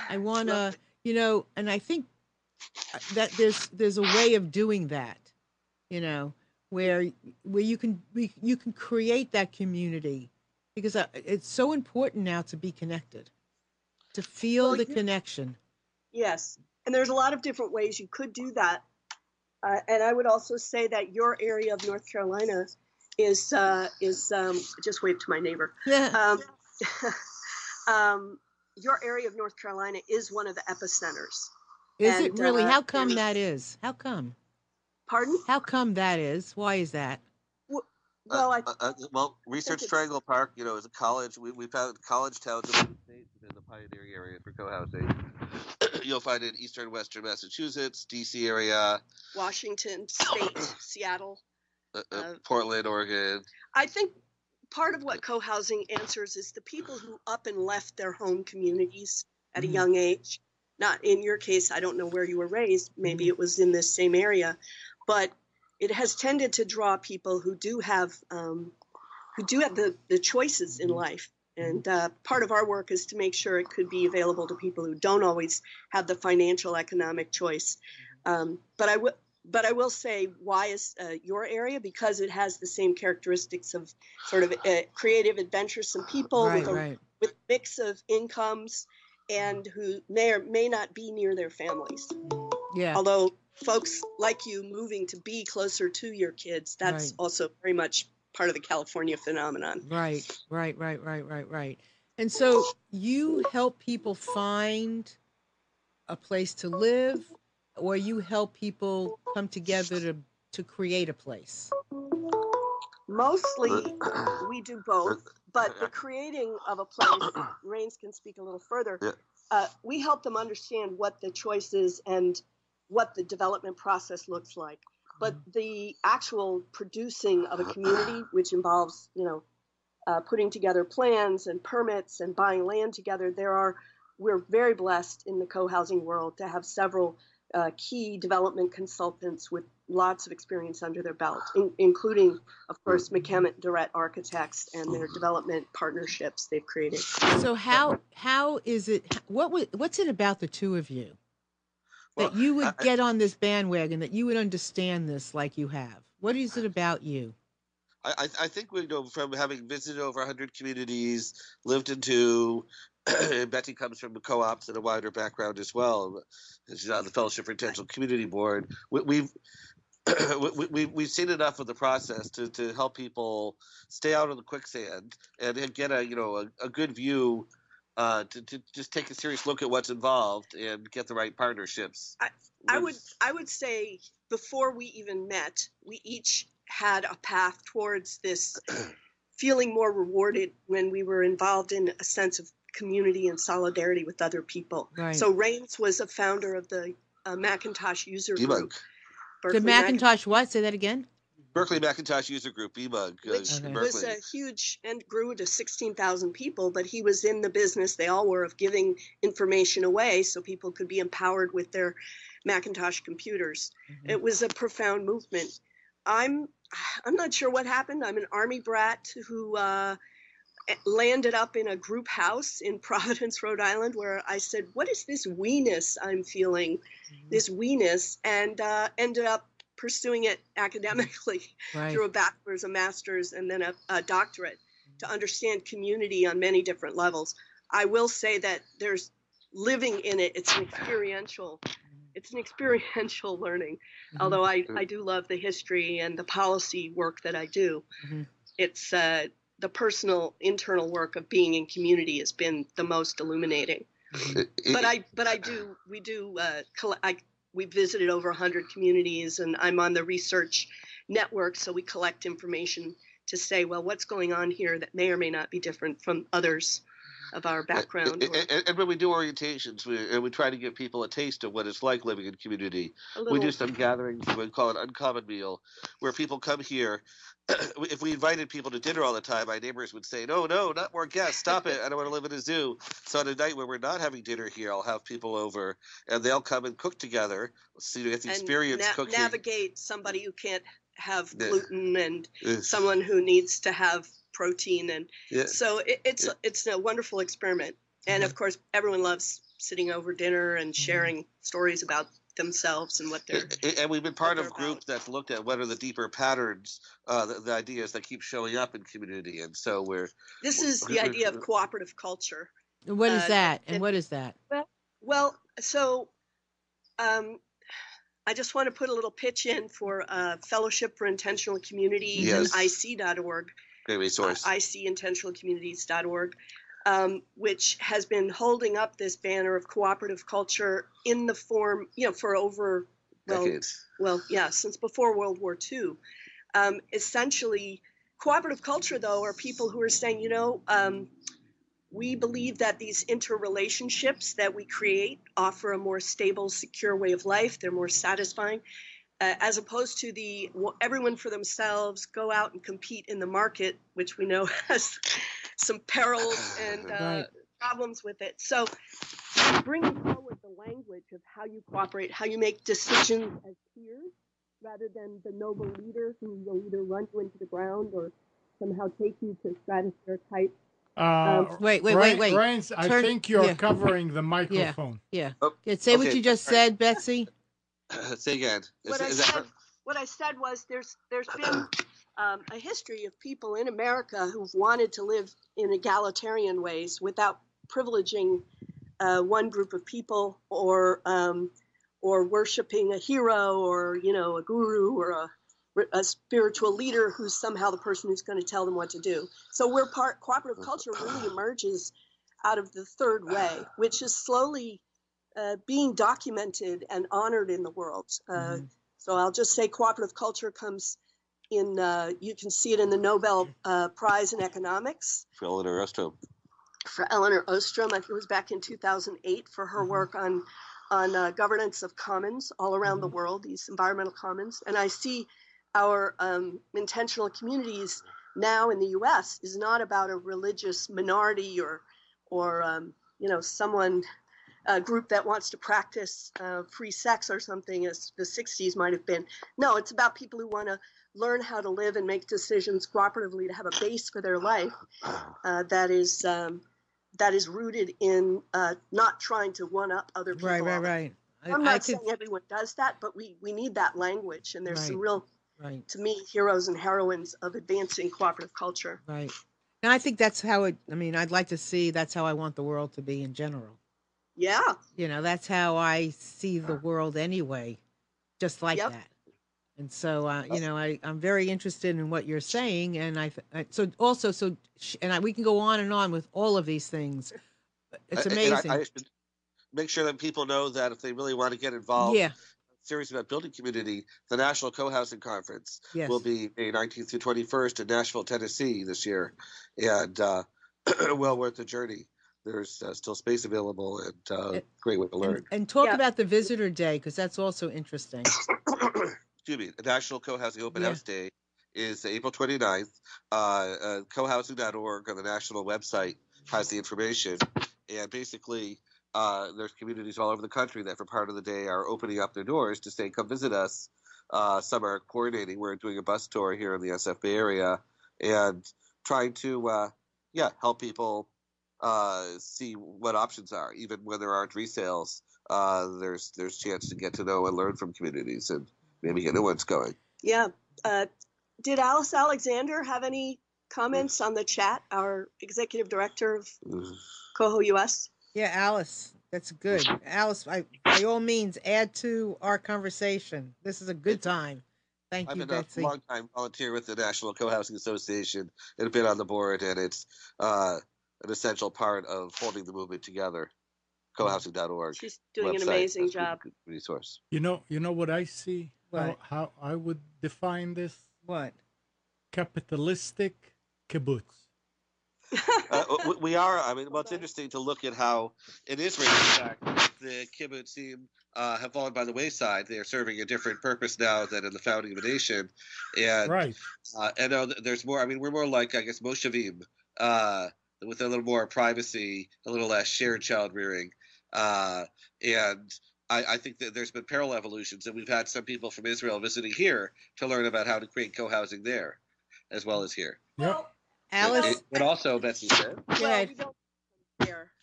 I want to, you know, and I think uh, that there's there's a way of doing that, you know, where where you can we, you can create that community because uh, it's so important now to be connected, to feel Well, the you- connection. Yes, and there's a lot of different ways you could do that. Uh, and I would also say that your area of North Carolina is uh, is um, just wave to my neighbor. Yeah. Um, um, your area of North Carolina is one of the epicenters Is and, it really? Uh, How come that is? How come? Pardon? How come that is? Why is that? Well, I, uh, uh, well, Research Triangle Park, you know, is a college. We, we found college towns in the state within the pioneering area for co-housing. You'll find it in eastern western Massachusetts, D.C. area, Washington State, Seattle, uh, uh, uh, Portland, Oregon. I think part of what co-housing answers is the people who up and left their home communities at mm-hmm. a young age. Not in your case, I don't know where you were raised. Maybe mm-hmm. it was in this same area, but it has tended to draw people who do have um, who do have the, the choices in life. And uh, part of our work is to make sure it could be available to people who don't always have the financial economic choice. Um, but I will. But I will say, why is uh, your area? Because it has the same characteristics of sort of uh, creative, adventuresome people right, with a right. with mix of incomes and who may or may not be near their families. Yeah. Although folks like you moving to be closer to your kids, that's right. also very much part of the California phenomenon. Right, right, right, right, right, right. And so you help people find a place to live, or you help people come together to to create a place. Mostly, we do both, but the creating of a place, Raines can speak a little further. Uh, we help them understand what the choice is and what the development process looks like. But mm-hmm. the actual producing of a community, which involves, you know, uh, putting together plans and permits and buying land together, there are, we're very blessed in the co housing world to have several uh, key development consultants with lots of experience under their belt, in, including, of course, mm-hmm. McCamant Durrett Architects and their development partnerships they've created. So how how is it? What what's it about the two of you that you would I, get on this bandwagon, that you would understand this like you have? What is it about you? I, I think we know from having visited over 100 communities, lived in two, Betsy comes from the co-ops and a wider background as well. She's on the Fellowship for Intentional Community Board. We, have we, we, we've seen enough of the process to, to help people stay out of the quicksand and get a you know a, a good view uh, to, to just take a serious look at what's involved and get the right partnerships. I, I would I would say before we even met, we each had a path towards this feeling more rewarded when we were involved in a sense of community and solidarity with other people. Right. So Raines was a founder of the uh, Macintosh user group. the Macintosh what? Say that again. Berkeley Macintosh User Group, BMUG. Uh, Which okay. was a huge and grew to 16,000 people, but he was in the business, they all were, of giving information away so people could be empowered with their Macintosh computers. Mm-hmm. It was a profound movement. I'm I'm not sure what happened. I'm an army brat who uh, landed up in a group house in Providence, Rhode Island, where I said, "What is this weeness I'm feeling? Mm-hmm. This weeness?" and uh, ended up pursuing it academically right. through a bachelor's, a master's, and then a, a doctorate to understand community on many different levels. I will say that there's living in it. It's an experiential. It's an experiential learning. Mm-hmm. Although I, I do love the history and the policy work that I do, mm-hmm. it's uh, the personal internal work of being in community has been the most illuminating. Mm-hmm. But I but I do we do uh, I we visited over 100 communities and i'm on the research network so we collect information to say well what's going on here that may or may not be different from others of our background. And, and, and when we do orientations, we, we try to give people a taste of what it's like living in community. We do some gatherings, we call it Uncommon Meal, where people come here if we invited people to dinner all the time, my neighbors would say, "No, no, not more guests. Stop it! I don't want to live in a zoo." So on a night when we're not having dinner here, I'll have people over, and they'll come and cook together. So you get the experience na- cooking. Navigate somebody who can't have gluten and someone who needs to have protein, and yeah. so it, it's yeah. it's a wonderful experiment. And mm-hmm. of course, everyone loves sitting over dinner and mm-hmm. sharing mm-hmm. stories about themselves and what they're. And we've been part of groups that's looked at what are the deeper patterns, uh, the, the, ideas that keep showing up in community, and so we're. This we're, is the idea of cooperative culture. What is uh, that? And, and, what is that? Well, well so. Um, I just want to put a little pitch in for uh, Fellowship for Intentional Communities yes. and IC.org. Great resource. Uh, ICintentionalcommunities.org. um, which has been holding up this banner of cooperative culture in the form, you know, for over well, Decades. well, yeah, since before World War II. Um, essentially, cooperative culture, though, are people who are saying, you know, um, we believe that these interrelationships that we create offer a more stable, secure way of life. They're more satisfying, uh, as opposed to the well, everyone for themselves, go out and compete in the market, which we know has some perils and uh, Right. problems with it. So, bringing forward the language of how you cooperate, how you make decisions as peers, rather than the noble leader who will either run you into the ground or somehow take you to stratosphere type Uh, Wait, wait, wait, wait. Raines's, I Turn- think you're yeah. covering the microphone. Yeah. Oh, Yeah, say what you just All right. said, Betsy. Say again. Is, what I said, what I said was there's there's been um, a history of people in America who've wanted to live in egalitarian ways without privileging uh, one group of people or um, or worshiping a hero or you know a guru or a a spiritual leader who's somehow the person who's going to tell them what to do. So we're part cooperative culture really emerges out of the third way, which is slowly uh, being documented and honored in the world. Uh, So I'll just say cooperative culture comes in. Uh, you can see it in the Nobel uh, Prize in Economics for Elinor Ostrom. for Elinor Ostrom. I think it was back in 2008 for her work on on uh, governance of commons all around the world, these environmental commons. And I see our um, intentional communities now in the U.S. is not about a religious minority or or um, you know someone a group that wants to practice uh, free sex or something as the 60s might have been no it's about people who want to learn how to live and make decisions cooperatively to have a base for their life uh, that is um, that is rooted in uh, not trying to one up other people. Right, right, right. I, I'm I not could, saying everyone does that, but we, we need that language, and there's some real, right, to me, heroes and heroines of advancing cooperative culture. right. And I think that's how it. I mean, I'd like to see. That's how I want the world to be in general. Yeah, You know, that's how I see the world anyway, just like Yep. that. And so, uh, you know, I, I'm very interested in what you're saying, and I, I so also so, and I, we can go on and on with all of these things. It's And I- amazing. I, should make sure that people know that if they really want to get involved, yeah. serious about building community, the National Co-Housing Conference Yes. will be May 19th through 21st in Nashville, Tennessee this year, and uh, well worth the journey. There's uh, still space available and uh, And- great way to learn. And, and talk Yeah. about the visitor day because that's also interesting. Excuse me. The National Co-Housing Open Yeah. House Day is April 29th. Uh, uh, cohousing.org on the national website has the information, and basically. Uh, there's communities all over the country that, for part of the day, are opening up their doors to say, "Come visit us." Uh, some are coordinating. We're doing a bus tour here in the SF Bay area, and trying to, uh, yeah, help people uh, see what options are. Even when there aren't resales, uh, there's there's chance to get to know and learn from communities and maybe get new ones going. yeah. Uh, did Alice Alexander have any comments on the chat? Our executive director of Coho US. Yeah, Alice, that's good. Alice, I, by all means, add to our conversation. This is a good time. Thank I've you, been Betsy. a long time volunteer with the National Co-Housing Association and have been on the board, and it's uh, an essential part of holding the movement together. Cohousing.org. She's doing an amazing job. resource. You know, you know what I see. How, What? how I would define this What? capitalistic kibbutz. uh, we are. I mean, well, it's interesting to look at how in Israel, in fact, the kibbutzim uh, have fallen by the wayside. They are serving a different purpose now than in the founding of a nation, and Right. uh, and uh, there's more. I mean, we're more like I guess Moshavim, uh, with a little more privacy, a little less shared child rearing, uh, and. I, I think that there's been parallel evolutions, and we've had some people from Israel visiting here to learn about how to create co-housing there, as well as here. Yep. Alice, It- but also, Betsy said, go Well, we don't.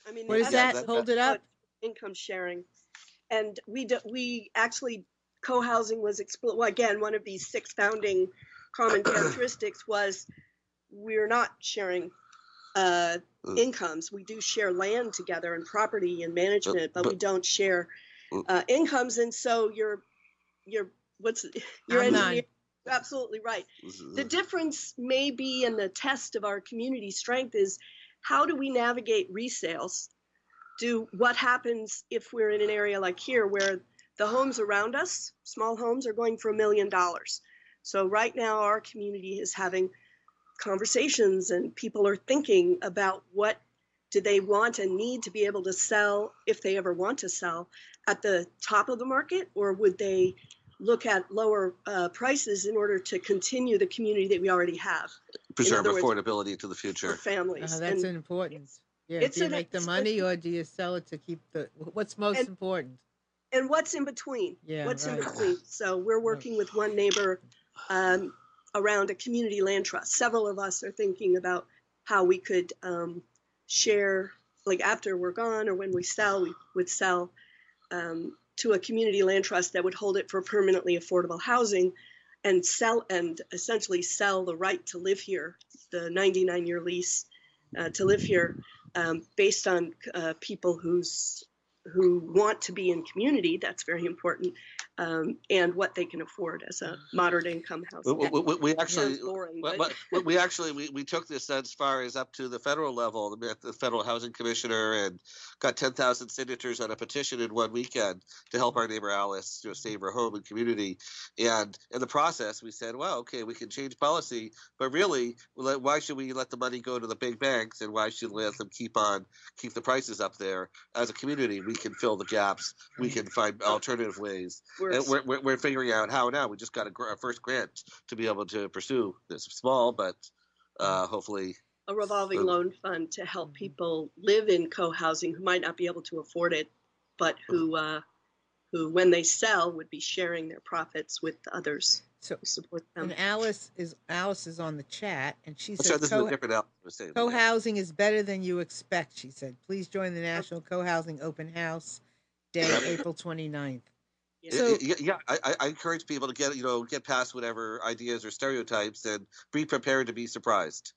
I mean, What is that? that- Hold it up. income sharing, and we do, we actually co-housing was expl- well, again one of these six founding common characteristics was we're not sharing uh, Mm. incomes. We do share land together and property and management, but, we don't share Mm. uh, incomes. And so you're you're what's you're engineer- absolutely right. The difference may be in the test of our community strength is how do we navigate resales? Do what happens if we're in an area like here where the homes around us, small homes, are going for a million dollars. So right now, our community is having conversations, and people are thinking about what do they want and need to be able to sell if they ever want to sell at the top of the market, or would they look at lower uh, prices in order to continue the community that we already have? Preserve affordability to the future. For families. Uh, that's and important. Yeah. do you an, make the money or do you sell it to keep the? What's most and, important? and what's in between yeah, what's right. in between so we're working with one neighbor um, around a community land trust several of us are thinking about how we could um, share like after we're gone or when we sell we would sell um, to a community land trust that would hold it for permanently affordable housing and sell and essentially sell the right to live here the 99 year lease uh, to live here um, based on uh, people who's who want to be in community. That's very important, um, and what they can afford as a moderate income housing. We, we, we actually, boring, we, we, actually we, we took this as far as up to the federal level. The Federal Housing Commissioner and got ten thousand signatures on a petition in one weekend to help our neighbor Alice you know, save her home and community. And in the process, we said, well, okay, we can change policy, but really, why should we let the money go to the big banks, and why should we let them keep on keep the prices up there? As a community, we can fill the gaps. We can find alternative ways. We're, we're, we're, we're figuring out how now. We just got a, a, first grant to be able to pursue this small, but uh, hopefully a revolving uh, loan fund to help people live in co-housing who might not be able to afford it, but who uh, who when they sell would be sharing their profits with others. So support them. And Alice is Alice is on the chat, and she said this co- is a. Co-housing is better than you expect. She said, "Please join the National Co-housing Open House Day, April 29th." So, yeah, yeah I, I, encourage people to get you know get past whatever ideas or stereotypes and be prepared to be surprised,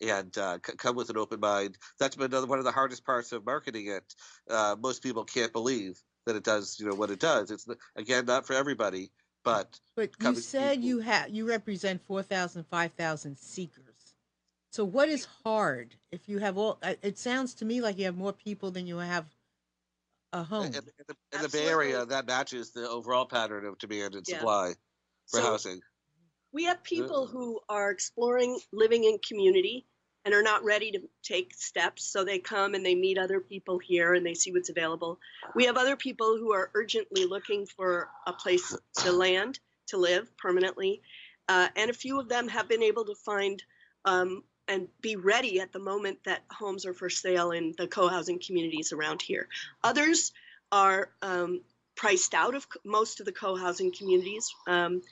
and uh, c- come with an open mind. That's been another, one of the hardest parts of marketing it. Uh, most people can't believe that it does you know what it does. It's again not for everybody, but but you said people. you have you represent 4,000, 5,000 seekers. So what is hard if you have all? It sounds to me like you have more people than you have a home. In, in, the, in the, Bay Area, that matches the overall pattern of demand and supply yeah. for so housing. We have people who are exploring living in community and are not ready to take steps. So they come and they meet other people here and they see what's available. We have other people who are urgently looking for a place to land, to live permanently. Uh, and a few of them have been able to find um, and be ready at the moment that homes are for sale in the co-housing communities around here. Others are um, priced out of most of the co-housing communities, um,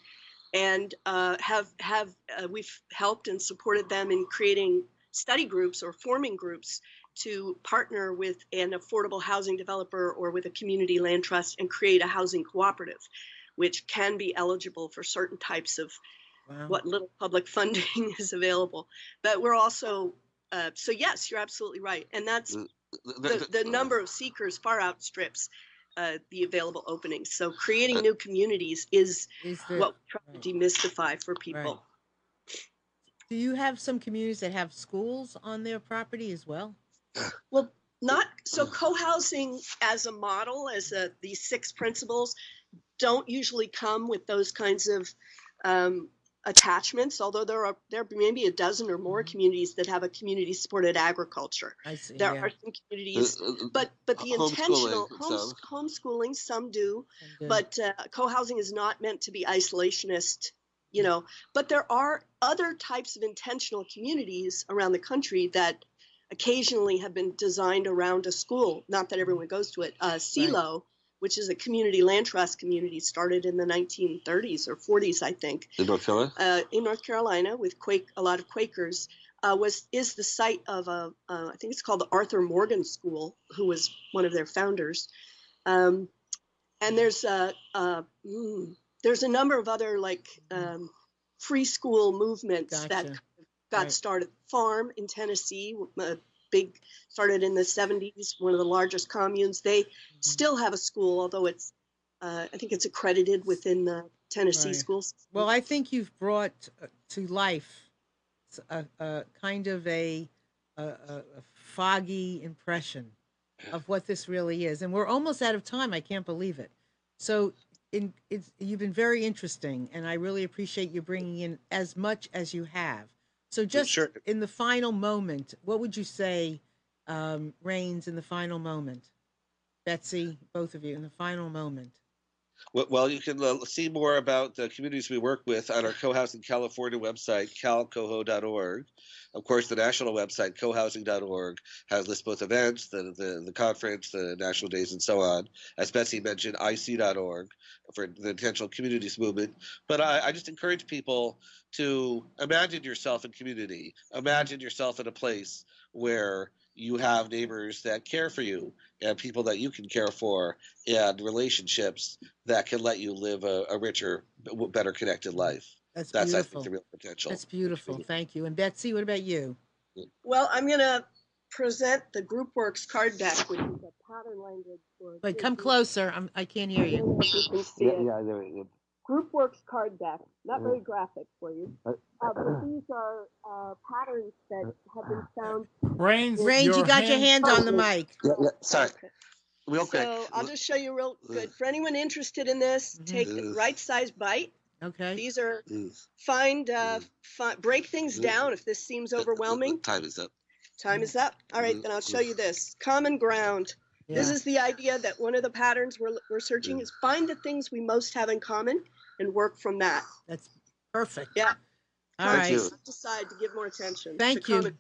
and uh, have have uh, we've helped and supported them in creating study groups or forming groups to partner with an affordable housing developer or with a community land trust and create a housing cooperative, which can be eligible for certain types of wow. what little public funding is available. But we're also, uh, so yes, you're absolutely right. And that's the, the, the number of seekers far outstrips uh, the available openings. So creating new communities is, is there, what we try right. to demystify for people. Right. Do you have some communities that have schools on their property as well? Well, not so co-housing as a model, as a, these six principles, don't usually come with those kinds of um, attachments, although there are there may be a dozen or more mm-hmm. communities that have a community supported agriculture. I see. There yeah. are some communities, uh, uh, but but the intentional homes, homeschooling some do, some do. but uh, co-housing is not meant to be isolationist. You know, but there are other types of intentional communities around the country that occasionally have been designed around a school. Not that everyone goes to it. Uh, CELO, right which is a community land trust community started in the 1930s or 40s, I think. In North Carolina. Uh, in North Carolina, with Quake, a lot of Quakers, uh, was is the site of a uh, I think it's called the Arthur Morgan School, who was one of their founders. Um, and there's a, a mm, there's a number of other like um, free school movements gotcha. that got right. started. Farm in Tennessee, a big started in the 70s one of the largest communes they mm-hmm. still have a school although it's uh, i think it's accredited within the tennessee right. schools well i think you've brought uh, to life a, a, kind of a a, a foggy impression of what this really is. And we're almost out of time. I can't believe it. So in, it's, you've been very interesting, and I really appreciate you bringing in as much as you have. So just sure. in the final moment, what would you say um, Raines in the final moment? Betsy, both of you, in the final moment. Well, you can uh, see more about the communities we work with on our Co-Housing California website, calcoho.org. Of course, the national website, cohousing.org, has lists both events, the, the, the conference, the national days, and so on. As Betsy mentioned, ic.org for the intentional communities movement. But I, I just encourage people to imagine yourself in community, imagine yourself in a place where you have neighbors that care for you and people that you can care for and relationships that can let you live a, a richer, better connected life. That's, That's I think the real potential. That's beautiful. Thank you. And Betsy, what about you? Well, I'm going to present the GroupWorks card deck, which is a pattern language for. Wait, come closer. I'm, I can't hear you. you yeah, yeah, there works card deck, not very graphic for you, uh, uh but these are uh, patterns that have been found. Raines, Raines, you got your hand on the mic. Yeah, yeah, sorry. Okay. Real quick. So I'll just show you real good. For anyone interested in this, mm-hmm. take the right size bite. Okay. These are find uh, fi- break things down if this seems overwhelming. Time is up. Time is up. All right, then I'll show you this common ground. Yeah. This is the idea that one of the patterns we're, we're searching is find the things we most have in common and work from that. That's perfect. Yeah. All right. Decide to give more attention. Thank you.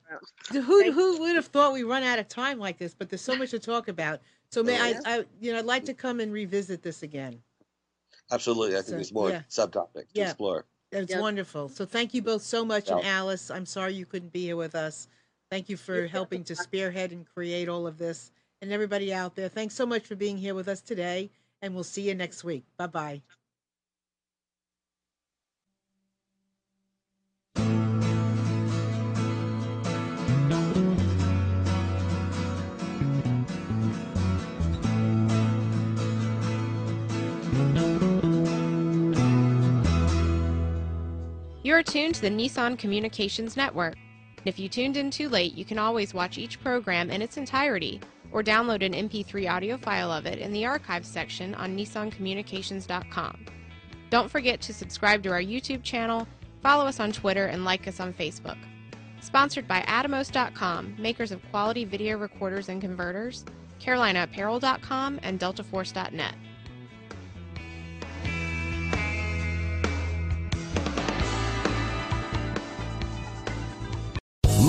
Who Thank who would have thought we run out of time like this? But there's so much to talk about. So may I, I, you know, I'd like to come and revisit this again. Absolutely, I think so, there's more yeah. subtopic to yeah. explore. It's yeah. wonderful. So thank you both so much, and Alice, I'm sorry you couldn't be here with us. Thank you for helping to spearhead and create all of this, and everybody out there. Thanks so much for being here with us today, and we'll see you next week. Bye bye. You're tuned to the Nissan Communications Network. If you tuned in too late, you can always watch each program in its entirety or download an MP3 audio file of it in the archives section on nissancommunications.com. Don't forget to subscribe to our YouTube channel, follow us on Twitter, and like us on Facebook. Sponsored by Atomos.com, makers of quality video recorders and converters, CarolinaApparel.com, and DeltaForce.net.